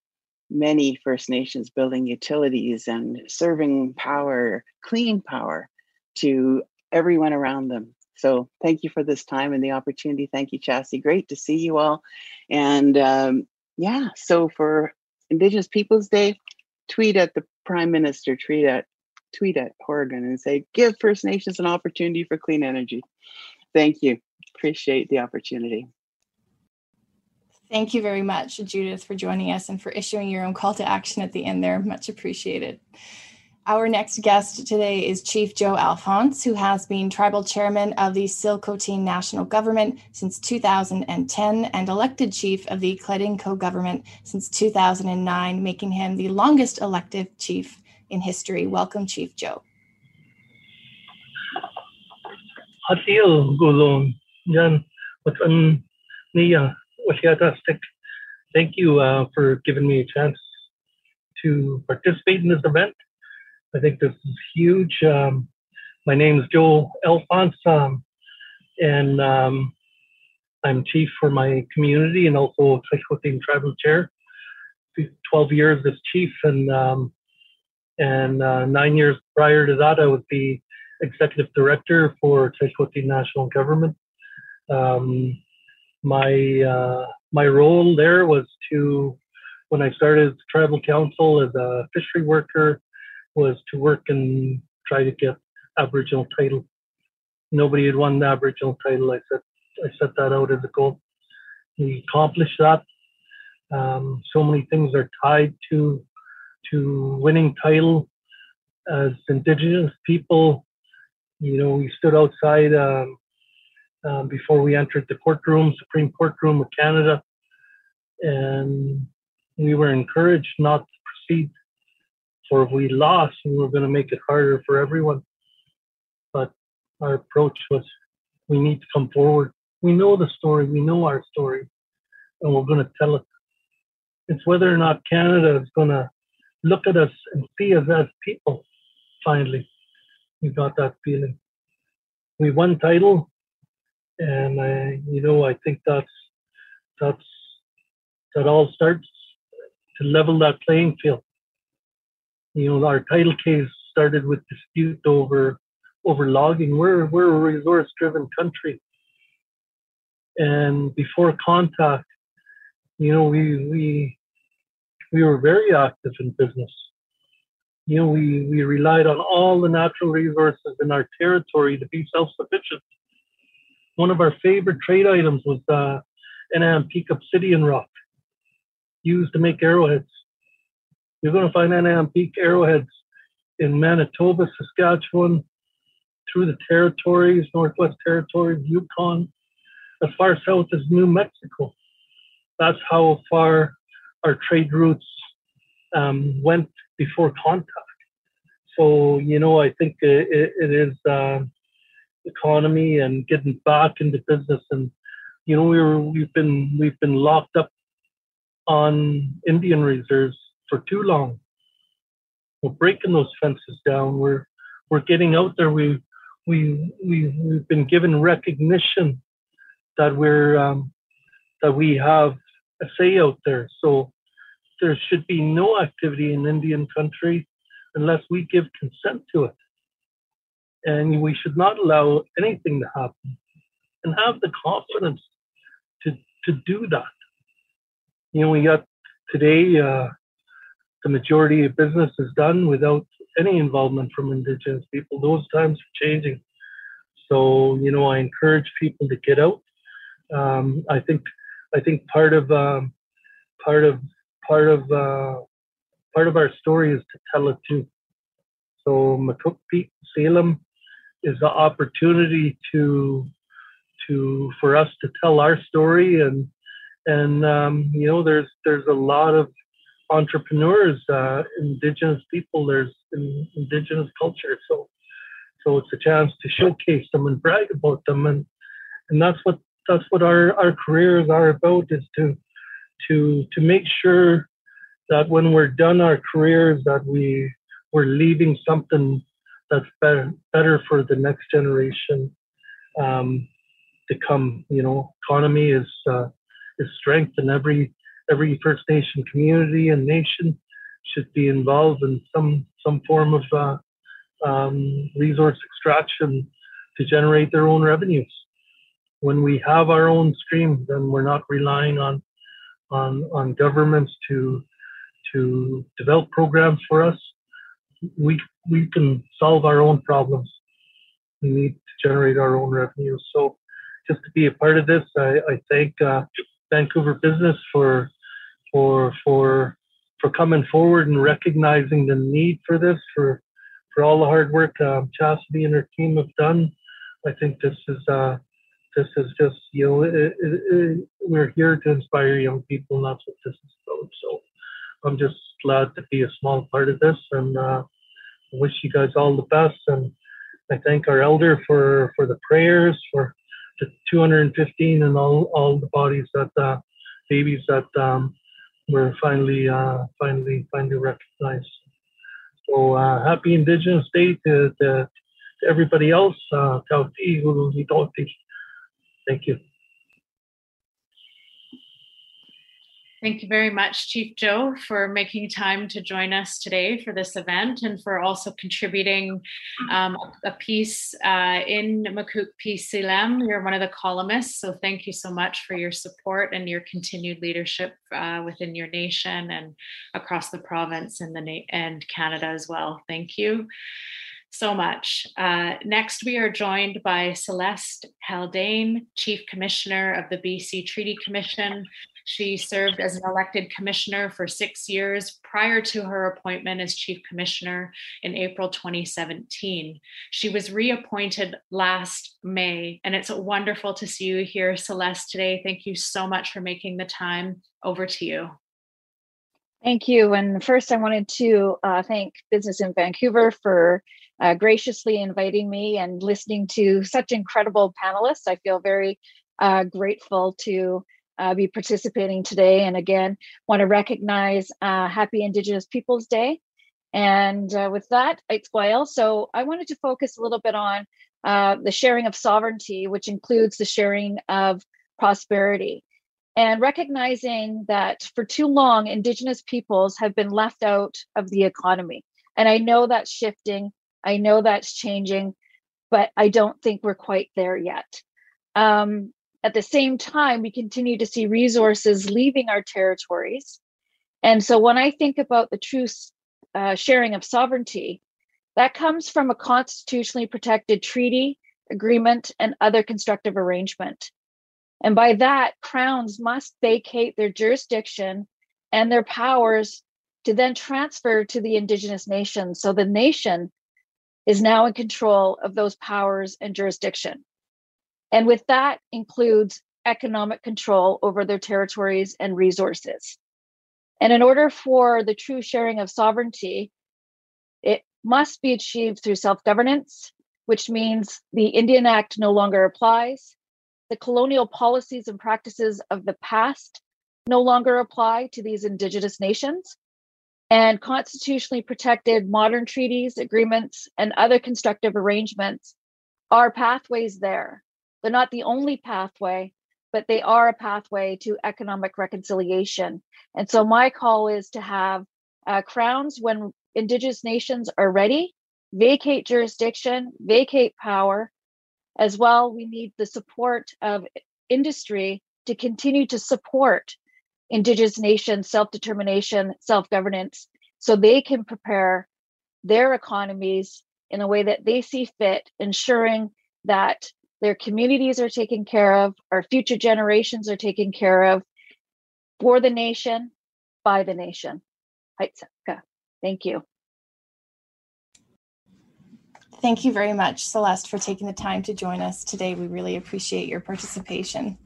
many first nations building utilities and serving power clean power to everyone around them so thank you for this time and the opportunity. Thank you, Chassie. Great to see you all. And um, yeah, so for Indigenous Peoples Day, tweet at the Prime Minister, tweet at tweet at Horgan and say, give First Nations an opportunity for clean energy. Thank you. Appreciate the opportunity. Thank you very much, Judith, for joining us and for issuing your own call to action at the end there. Much appreciated. Our next guest today is Chief Joe Alphonse, who has been tribal chairman of the Tsilhqot'in National Government since 2010 and elected chief of the Tl'etinqox government since 2009, making him the longest elected chief in history. Welcome, Chief Joe. Thank you uh, for giving me a chance to participate in this event I think this is huge. Um, my name is Joe Alphonse, um, and um, I'm chief for my community and also Tsilhqot'in Tribal Chair. 12 years as chief, and um, and uh, nine years prior to that, I was the executive director for Tsilhqot'in National Government. Um, my uh, my role there was to when I started tribal council as a fishery worker was to work and try to get Aboriginal title. Nobody had won the Aboriginal title. I set I set that out as a goal. We accomplished that. Um, so many things are tied to to winning title as Indigenous people. You know, we stood outside um, um, before we entered the courtroom, Supreme Courtroom of Canada, and we were encouraged not to proceed. For if we lost, we were going to make it harder for everyone. But our approach was we need to come forward. We know the story, we know our story, and we're going to tell it. It's whether or not Canada is going to look at us and see us as people, finally. We got that feeling. We won title, and I, you know, I think that's that's that all starts to level that playing field. You know, our title case started with dispute over over logging. We're we're a resource driven country. And before contact, you know, we we we were very active in business. You know, we, we relied on all the natural resources in our territory to be self-sufficient. One of our favorite trade items was uh, an Peak obsidian rock used to make arrowheads. You're going to find Peak arrowheads in Manitoba, Saskatchewan, through the territories, Northwest Territories, Yukon, as far south as New Mexico. That's how far our trade routes um, went before contact. So, you know, I think it, it is uh, economy and getting back into business. And, you know, we were, we've been, we've been locked up on Indian reserves for too long. We're breaking those fences down. We're we're getting out there. We we we we've been given recognition that we're um, that we have a say out there. So there should be no activity in Indian country unless we give consent to it. And we should not allow anything to happen and have the confidence to, to do that you know, we got today, uh, the majority of business is done without any involvement from Indigenous people. Those times are changing. So, you know, I encourage people to get out. Um, I think, I think part of, um, part of, part of, uh, part of our story is to tell it too. So, Makuk Salem is the opportunity to, to, for us to tell our story and and um, you know there's there's a lot of entrepreneurs uh, indigenous people there's in, indigenous culture. So so it's a chance to showcase them and brag about them. And and that's what that's what our our careers are about is to to to make sure that when we're done our careers that we we're leaving something that's better better for the next generation um, to come. You know economy is uh, is strength, and every every First Nation community and nation should be involved in some some form of uh, um, resource extraction to generate their own revenues. When we have our own stream, then we're not relying on on on governments to to develop programs for us. We we can solve our own problems. We need to generate our own revenues. So, just to be a part of this, I, I thank uh, Vancouver business for for for for coming forward and recognizing the need for this for for all the hard work um, Chastity and her team have done. I think this is uh, this is just you know it, it, it, we're here to inspire young people, and that's what this is about. So I'm just glad to be a small part of this, and uh, wish you guys all the best. And I thank our elder for for the prayers for the 215 and all, all the bodies that uh, babies that um, were finally uh, finally finally recognized. So uh, happy Indigenous Day to, to, to everybody else. Uh, Thank you. Thank you very much, Chief Joe, for making time to join us today for this event and for also contributing um, a piece uh, in Makuk Pisilem. You're one of the columnists, so thank you so much for your support and your continued leadership uh, within your nation and across the province and the na- and Canada as well. Thank you so much. Uh, next, we are joined by Celeste Haldane, Chief Commissioner of the BC Treaty Commission, she served as an elected commissioner for six years prior to her appointment as chief commissioner in April 2017. She was reappointed last May, and it's wonderful to see you here, Celeste, today. Thank you so much for making the time. Over to you. Thank you. And first, I wanted to uh, thank Business in Vancouver for uh, graciously inviting me and listening to such incredible panelists. I feel very uh, grateful to uh, be participating today. And again, want to recognize uh, Happy Indigenous Peoples Day. And uh, with that, it's Gwael. So I wanted to focus a little bit on uh, the sharing of sovereignty, which includes the sharing of prosperity. And recognizing that for too long, Indigenous peoples have been left out of the economy. And I know that's shifting, I know that's changing, but I don't think we're quite there yet. Um, at the same time, we continue to see resources leaving our territories. And so when I think about the true uh, sharing of sovereignty, that comes from a constitutionally protected treaty, agreement, and other constructive arrangement. And by that, crowns must vacate their jurisdiction and their powers to then transfer to the indigenous nation. So the nation is now in control of those powers and jurisdiction. And with that includes economic control over their territories and resources. And in order for the true sharing of sovereignty, it must be achieved through self governance, which means the Indian Act no longer applies. The colonial policies and practices of the past no longer apply to these Indigenous nations. And constitutionally protected modern treaties, agreements, and other constructive arrangements are pathways there they're not the only pathway, but they are a pathway to economic reconciliation. And so my call is to have uh, crowns when Indigenous nations are ready, vacate jurisdiction, vacate power. As well, we need the support of industry to continue to support Indigenous nations' self determination, self governance, so they can prepare their economies in a way that they see fit, ensuring that their communities are taken care of, our future generations are taken care of for the nation, by the nation. Thank you. Thank you very much, Celeste, for taking the time to join us today. We really appreciate your participation.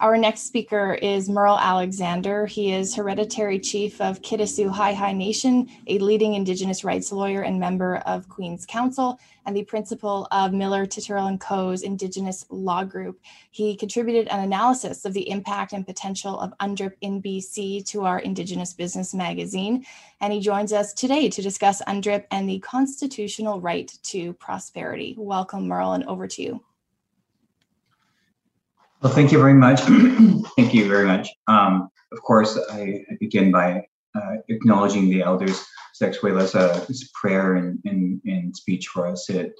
Our next speaker is Merle Alexander. He is Hereditary Chief of Kitasoo Xai'xais Nation, a leading Indigenous rights lawyer and member of Queen's Counsel, and the principal of Miller Titerle Co.'s Indigenous Law Group. He contributed an analysis of the impact and potential of UNDRIP in BC to our Indigenous Business magazine, and he joins us today to discuss UNDRIP and the constitutional right to prosperity. Welcome, Merle, and over to you. Well, thank you very much. [CLEARS THROAT] thank you very much. Um, of course, I, begin by uh, acknowledging the elders' Sexuela's prayer and, and, and speech for us. It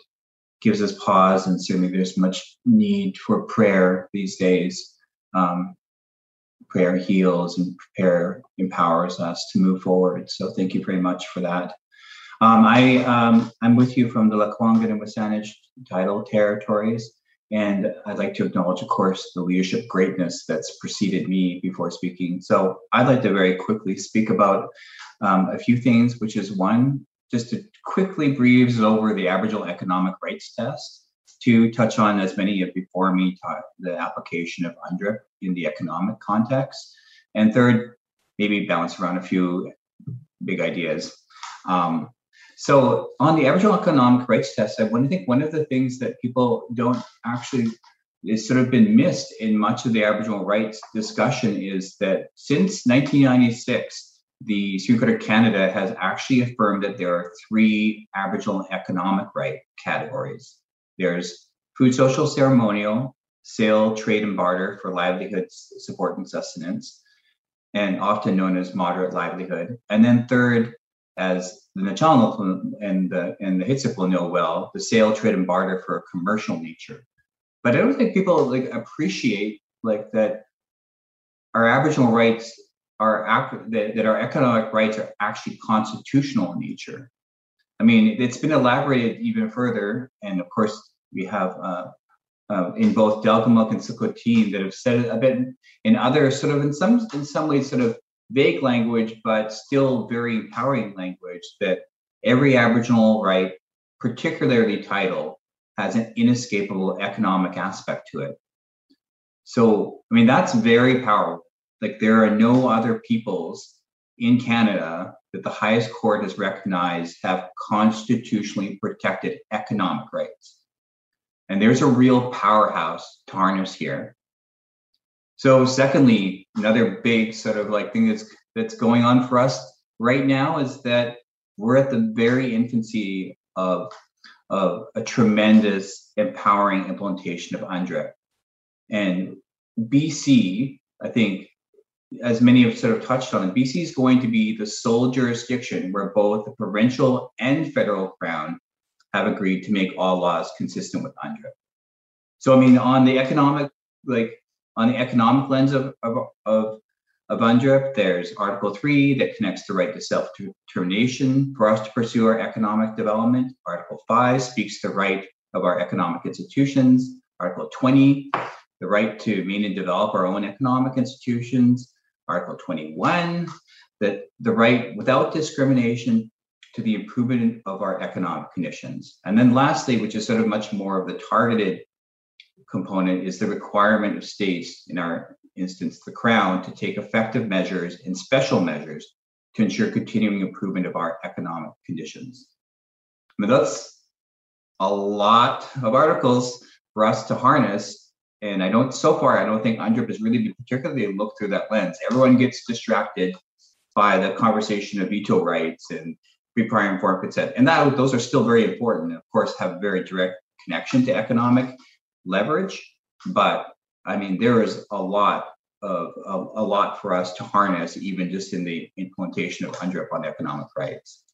gives us pause, and certainly there's much need for prayer these days. Um, prayer heals and prayer empowers us to move forward. So thank you very much for that. Um, I, um, I'm with you from the Lekwungen and WSÁNEĆ tidal territories. And I'd like to acknowledge, of course, the leadership greatness that's preceded me before speaking. So I'd like to very quickly speak about um, a few things, which is one, just to quickly breeze over the Aboriginal Economic Rights Test, to touch on, as many of before me the application of UNDRIP in the economic context. And third, maybe bounce around a few big ideas. Um, so on the Aboriginal Economic Rights Test, I want to think one of the things that people don't actually is sort of been missed in much of the Aboriginal rights discussion is that since 1996, the Supreme Court of Canada has actually affirmed that there are three Aboriginal economic right categories. There's food, social, ceremonial, sale, trade, and barter for livelihoods, support, and sustenance, and often known as moderate livelihood. And then third, as the Nachal and the and the Hitsip will know well, the sale, trade, and barter for a commercial nature. But I don't think people like appreciate like that our Aboriginal rights are that, that our economic rights are actually constitutional in nature. I mean, it's been elaborated even further, and of course, we have uh, uh, in both Delgamuukw and Tsilhqot'in that have said it a bit in other sort of in some in some ways sort of vague language, but still very empowering language that every Aboriginal right, particularly title, has an inescapable economic aspect to it. So, I mean, that's very powerful. Like, there are no other peoples in Canada that the highest court has recognized have constitutionally protected economic rights. And there's a real powerhouse to harness here. So, secondly, another big sort of like thing that's that's going on for us right now is that we're at the very infancy of of a tremendous empowering implementation of UNDRIP. And BC, I think, as many have sort of touched on, BC is going to be the sole jurisdiction where both the provincial and federal crown have agreed to make all laws consistent with UNDRIP. So, I mean, on the economic, like on the economic lens of, of, of, of UNDRIP, there's Article 3 that connects the right to self determination for us to pursue our economic development. Article 5 speaks the right of our economic institutions. Article 20 the right to maintain and develop our own economic institutions, Article 21, that the right without discrimination to the improvement of our economic conditions. And then lastly, which is sort of much more of the targeted component, is the requirement of states, in our instance, the Crown, to take effective measures and special measures to ensure continuing improvement of our economic conditions. I that's a lot of articles for us to harness and I don't, so far, I don't think UNDRIP has really been particularly looked through that lens. Everyone gets distracted by the conversation of veto rights and pre prior informed consent. And that those are still very important. and Of course, have very direct connection to economic leverage. But I mean, there is a lot of, of a lot for us to harness, even just in the implementation of UNDRIP on economic rights.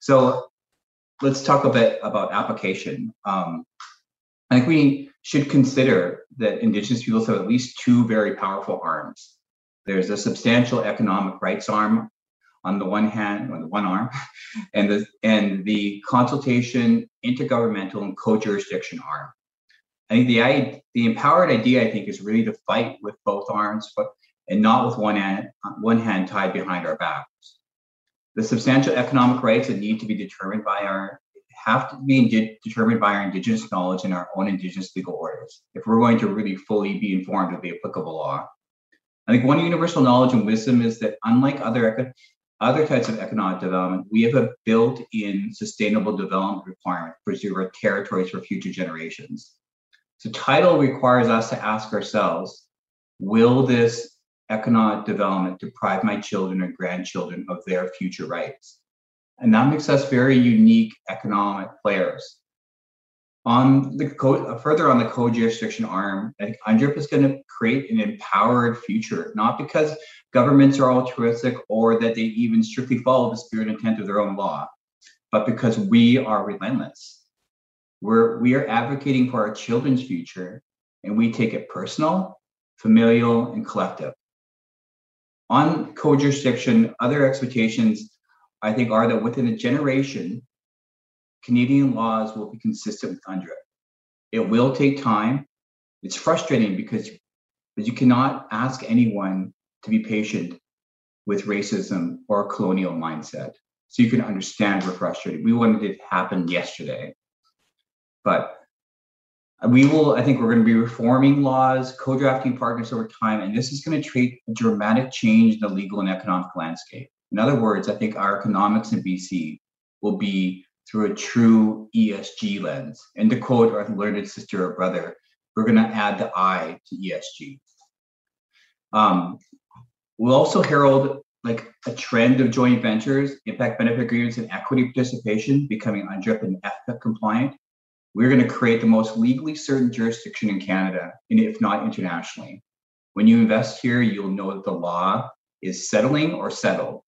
So let's talk a bit about application. Um, I think we should consider that Indigenous peoples have at least two very powerful arms. There's a substantial economic rights arm on the one hand, on the one arm, [LAUGHS] and the and the consultation, intergovernmental, and co-jurisdiction arm. I think the the empowered idea, I think, is really to fight with both arms, but and not with one hand one hand tied behind our backs. The substantial economic rights that need to be determined by our have to be determined by our Indigenous knowledge and our own Indigenous legal orders if we're going to really fully be informed of the applicable law. I think one universal knowledge and wisdom is that unlike other other types of economic development, we have a built-in sustainable development requirement to preserve our territories for future generations. So title requires us to ask ourselves, will this economic development deprive my children and grandchildren of their future rights? And that makes us very unique economic players. On the co- uh, further on the co-jurisdiction arm, I think UNDRIP is going to create an empowered future, not because governments are altruistic or that they even strictly follow the spirit and intent of their own law, but because we are relentless. We're we are advocating for our children's future, and we take it personal, familial, and collective. On co-jurisdiction, other expectations I think, are that within a generation, Canadian laws will be consistent with UNDRIP. It will take time. It's frustrating because but you cannot ask anyone to be patient with racism or colonial mindset. So you can understand we're frustrated. We wanted it to happen yesterday. But we will, I think we're going to be reforming laws, co drafting partners over time, and this is going to create a dramatic change in the legal and economic landscape. In other words, I think our economics in BC will be through a true ESG lens. And to quote our learned sister or brother, we're going to add the I to ESG. Um, we'll also herald like a trend of joint ventures, impact benefit agreements, and equity participation becoming UNDRIP and FPIC compliant, we're going to create the most legally certain jurisdiction in Canada, and if not internationally. When you invest here, you'll know that the law is settling or settled,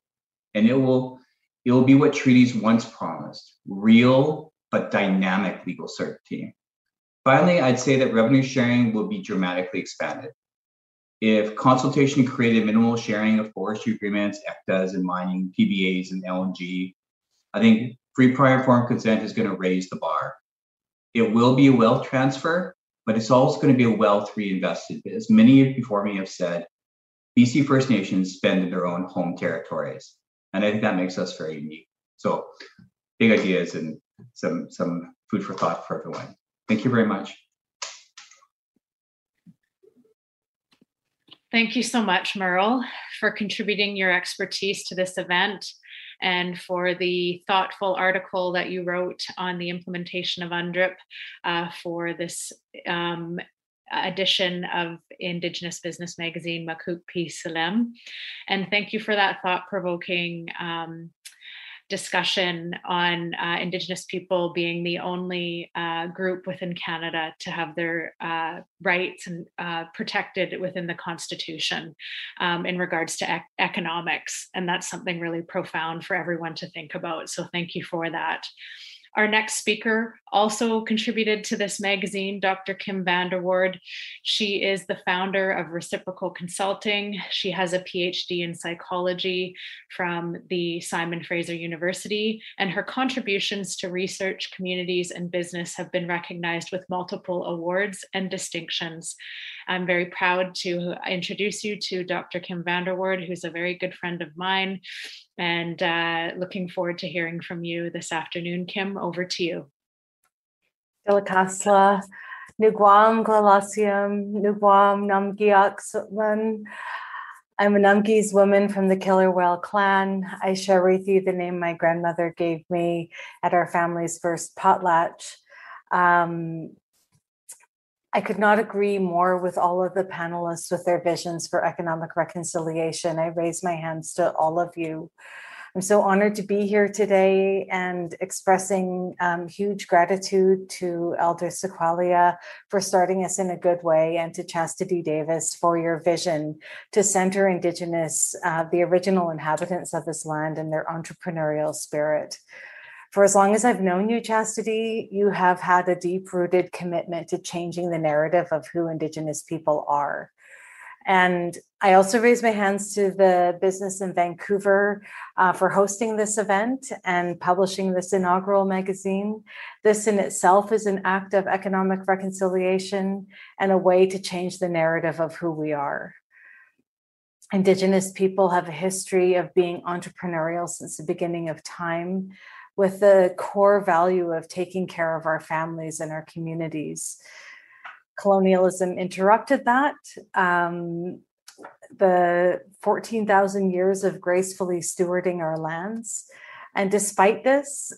and it will it will be what treaties once promised: real but dynamic legal certainty. Finally, I'd say that revenue sharing will be dramatically expanded. If consultation created minimal sharing of forestry agreements, ECTAs and mining, PBAs and LNG, I think free prior informed consent is going to raise the bar. It will be a wealth transfer, but it's also going to be a wealth reinvested. As many before me have said, BC First Nations spend in their own home territories. And I think that makes us very unique. So big ideas and some some food for thought for everyone. Thank you very much. Thank you so much, Merle, for contributing your expertise to this event and for the thoughtful article that you wrote on the implementation of UNDRIP uh, for this um, edition of Indigenous Business Magazine, Makuk Pi Salem. And thank you for that thought provoking um, discussion on uh, Indigenous people being the only uh, group within Canada to have their uh, rights and uh, protected within the Constitution um, in regards to ec- economics. And that's something really profound for everyone to think about. So thank you for that. Our next speaker also contributed to this magazine, Dr. Kim van der Woerd. She is the founder of Reciprocal Consulting. She has a PhD in psychology from the Simon Fraser University, and her contributions to research, communities, and business have been recognized with multiple awards and distinctions. I'm very proud to introduce you to Dr. Kim van der Woerd, who's a very good friend of mine and uh, looking forward to hearing from you this afternoon. Kim, over to you. Gilakas'la, Nuguam Glalacium, Nuguam Namgiak Sutlan. I'm a Namgis woman from the Killer Whale clan. I share with you the name my grandmother gave me at our family's first potlatch. Um, I could not agree more with all of the panelists with their visions for economic reconciliation. I raise my hands to all of you. I'm so honored to be here today and expressing um, huge gratitude to Elder Sequalia for starting us in a good way and to Chastity Davis for your vision to center Indigenous, uh, the original inhabitants of this land and their entrepreneurial spirit. For as long as I've known you, Chastity, you have had a deep rooted commitment to changing the narrative of who Indigenous people are. And I also raise my hands to the business in Vancouver uh, for hosting this event and publishing this inaugural magazine. This in itself is an act of economic reconciliation and a way to change the narrative of who we are. Indigenous people have a history of being entrepreneurial since the beginning of time with the core value of taking care of our families and our communities. Colonialism interrupted that. Um, the 14,000 years of gracefully stewarding our lands. And despite this,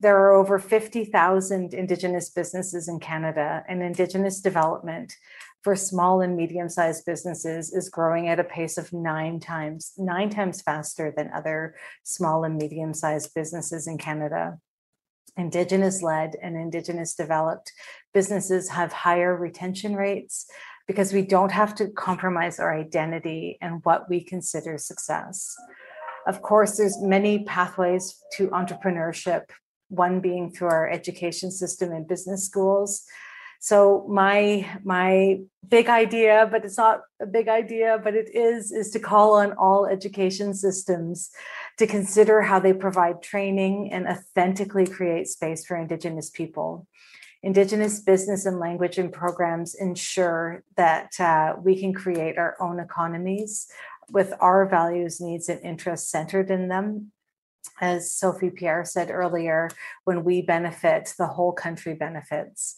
there are over 50,000 Indigenous businesses in Canada, and Indigenous development for small and medium sized businesses is growing at a pace of nine times, nine times faster than other small and medium sized businesses in Canada. Indigenous led and Indigenous developed businesses have higher retention rates because we don't have to compromise our identity and what we consider success. Of course, there's many pathways to entrepreneurship, one being through our education system and business schools, so my my big idea but it's not a big idea but it is is to call on all education systems to consider how they provide training and authentically create space for indigenous people. Indigenous business and language and programs ensure that uh, we can create our own economies with our values needs and interests centered in them. As sophie pierre said earlier when we benefit the whole country benefits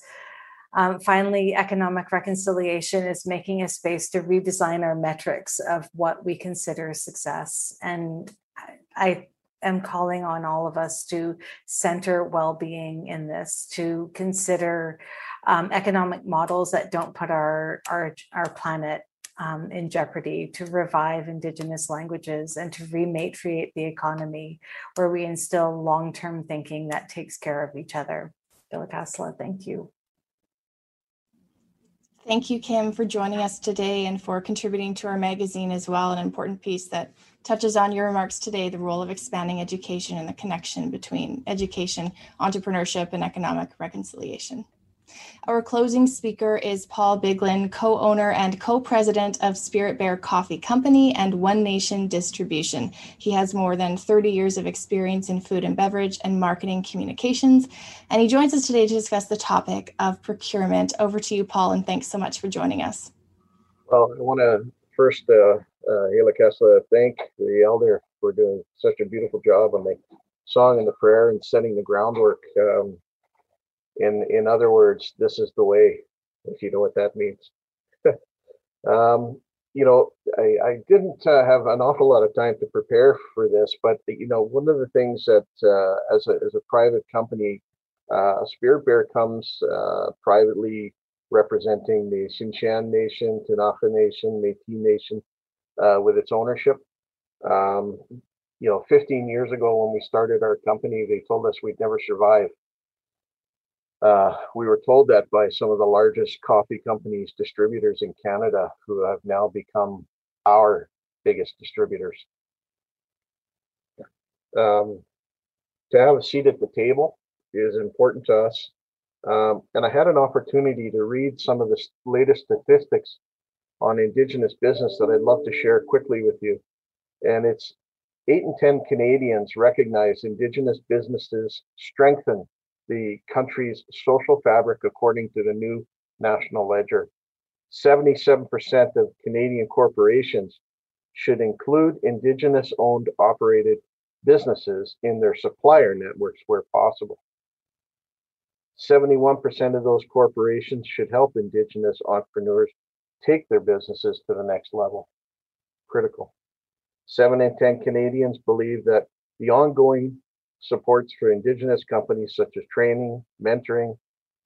um, finally, economic reconciliation is making a space to redesign our metrics of what we consider success. And I am calling on all of us to center well being in this, to consider um, economic models that don't put our, our, our planet um, in jeopardy to revive Indigenous languages and to rematriate the economy, where we instill long term thinking that takes care of each other. Gilakas'la, thank you. Thank you, Kim, for joining us today and for contributing to our magazine as well, an important piece that touches on your remarks today, the role of expanding education and the connection between education, entrepreneurship, and economic reconciliation. Our closing speaker is Paul Biglin, co owner and co president of Spirit Bear Coffee Company and One Nation Distribution. He has more than 30 years of experience in food and beverage and marketing communications. And he joins us today to discuss the topic of procurement. Over to you, Paul, and thanks so much for joining us. Well, I want to first, uh, uh, Hila Kessler, thank the elder for doing such a beautiful job on the song and the prayer and setting the groundwork. Um, in in other words, this is the way, if you know what that means. [LAUGHS] um, you know, I, I didn't uh, have an awful lot of time to prepare for this, but you know, one of the things that uh, as a as a private company, uh, Spirit Bear comes uh, privately representing the Tsimshian Nation, Ktunaxa Nation, Métis Nation, uh, with its ownership. Um, you know, 15 years ago when we started our company, they told us we'd never survive. Uh, we were told that by some of the largest coffee companies, distributors in Canada, who have now become our biggest distributors. Um, to have a seat at the table is important to us. Um, and I had an opportunity to read some of the latest statistics on Indigenous business that I'd love to share quickly with you. And it's eight in 10 Canadians recognize Indigenous businesses strengthen the country's social fabric according to the new National Ledger. 77% of Canadian corporations should include Indigenous owned operated businesses in their supplier networks where possible. 71% of those corporations should help Indigenous entrepreneurs take their businesses to the next level. Critical. Seven in 10 Canadians believe that the ongoing supports for Indigenous companies such as training, mentoring,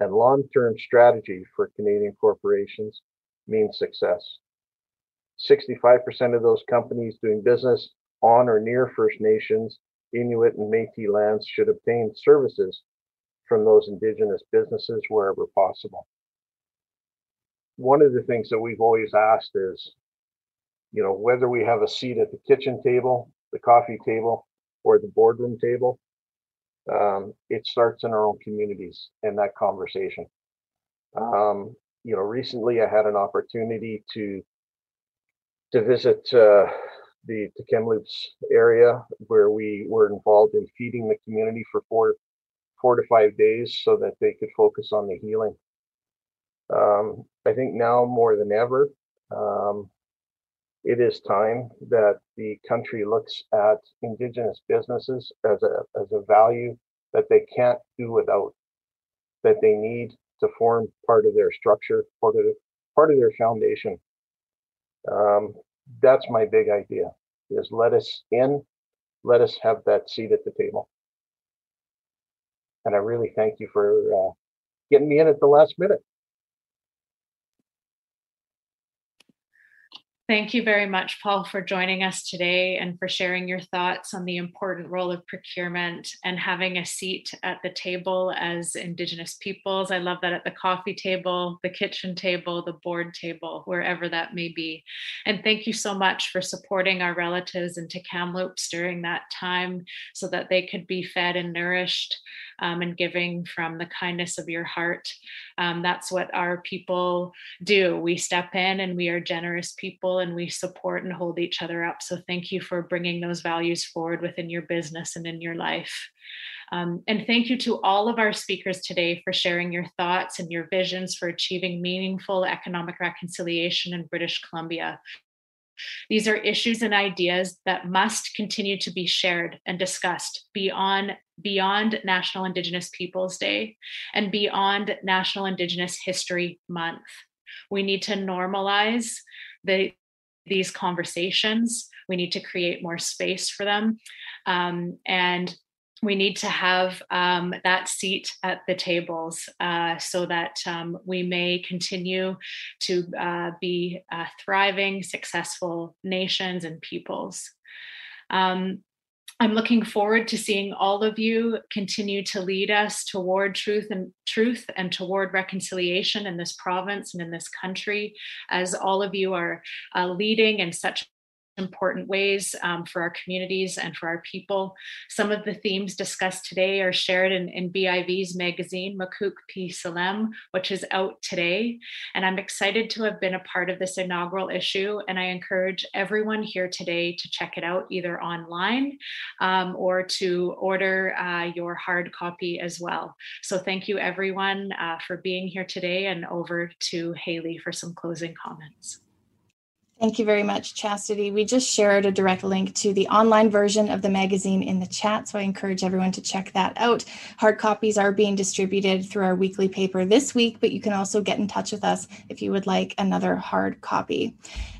and long term strategy for Canadian corporations means success. 65% of those companies doing business on or near First Nations, Inuit, and Metis lands should obtain services from those Indigenous businesses wherever possible one of the things that we've always asked is, you know, whether we have a seat at the kitchen table, the coffee table, or the boardroom table, um, it starts in our own communities and that conversation. Um, you know, recently I had an opportunity to to visit uh, the, Kamloops area where we were involved in feeding the community for four four to five days so that they could focus on the healing um, I think now more than ever, um, it is time that the country looks at Indigenous businesses as a as a value that they can't do without, that they need to form part of their structure, part of part of their foundation. Um, that's my big idea: is let us in, let us have that seat at the table. And I really thank you for uh, getting me in at the last minute. Thank you very much, Paul, for joining us today and for sharing your thoughts on the important role of procurement and having a seat at the table as Indigenous peoples. I love that at the coffee table, the kitchen table, the board table, wherever that may be. And thank you so much for supporting our relatives into Kamloops during that time so that they could be fed and nourished um, and giving from the kindness of your heart. Um, that's what our people do. We step in and we are generous people and we support and hold each other up. So thank you for bringing those values forward within your business and in your life. Um, and thank you to all of our speakers today for sharing your thoughts and your visions for achieving meaningful economic reconciliation in British Columbia. These are issues and ideas that must continue to be shared and discussed beyond beyond National Indigenous Peoples Day and beyond National Indigenous History Month. We need to normalize the these conversations. We need to create more space for them. Um, and we need to have um, that seat at the tables uh, so that um, we may continue to uh, be uh, thriving, successful nations and peoples. Um, I'm looking forward to seeing all of you continue to lead us toward truth and truth and toward reconciliation in this province and in this country, as all of you are uh, leading in such important ways um, for our communities and for our people. Some of the themes discussed today are shared in, in BIV's magazine, Makuk Pi Salem, which is out today. And I'm excited to have been a part of this inaugural issue. And I encourage everyone here today to check it out either online um, or to order uh, your hard copy as well. So thank you everyone uh, for being here today and over to Hayley for some closing comments. Thank you very much, Chastity. We just shared a direct link to the online version of the magazine in the chat, so I encourage everyone to check that out. Hard copies are being distributed through our weekly paper this week, but you can also get in touch with us if you would like another hard copy.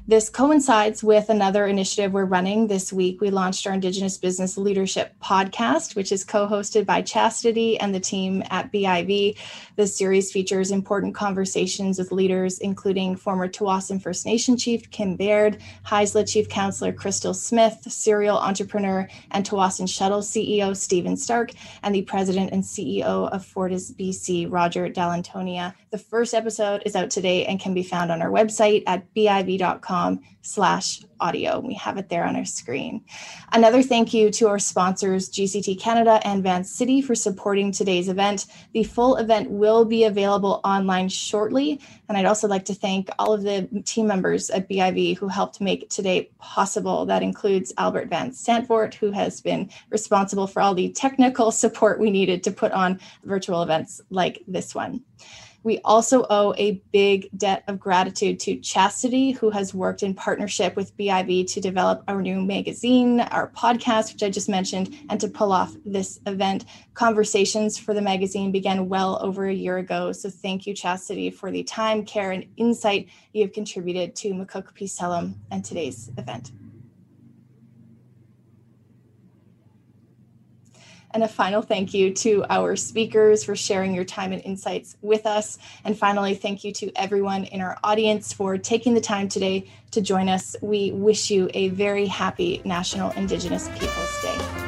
This coincides with another initiative we're running this week. We launched our Indigenous Business Leadership podcast, which is co hosted by Chastity and the team at BIV. The series features important conversations with leaders, including former Tsawwassen First Nation Chief Kim Baird, Haisla Chief Counselor Crystal Smith, serial entrepreneur and Tsawwassen Shuttle CEO Stephen Stark, and the president and CEO of Fortis BC, Roger Dall'Antonia. The first episode is out today and can be found on our website at biv.com slash audio. We have it there on our screen. Another thank you to our sponsors, GCT Canada and Vancity for supporting today's event. The full event will be available online shortly. And I'd also like to thank all of the team members at BIV who helped make today possible. That includes Albert Van Santvoort, who has been responsible for all the technical support we needed to put on virtual events like this one. We also owe a big debt of gratitude to Chastity, who has worked in partnership with BIV to develop our new magazine, our podcast, which I just mentioned, and to pull off this event. Conversations for the magazine began well over a year ago. So thank you, Chastity, for the time, care, and insight you have contributed to Makuk Pi Salem and today's event. And a final thank you to our speakers for sharing your time and insights with us. And finally, thank you to everyone in our audience for taking the time today to join us. We wish you a very happy National Indigenous Peoples Day.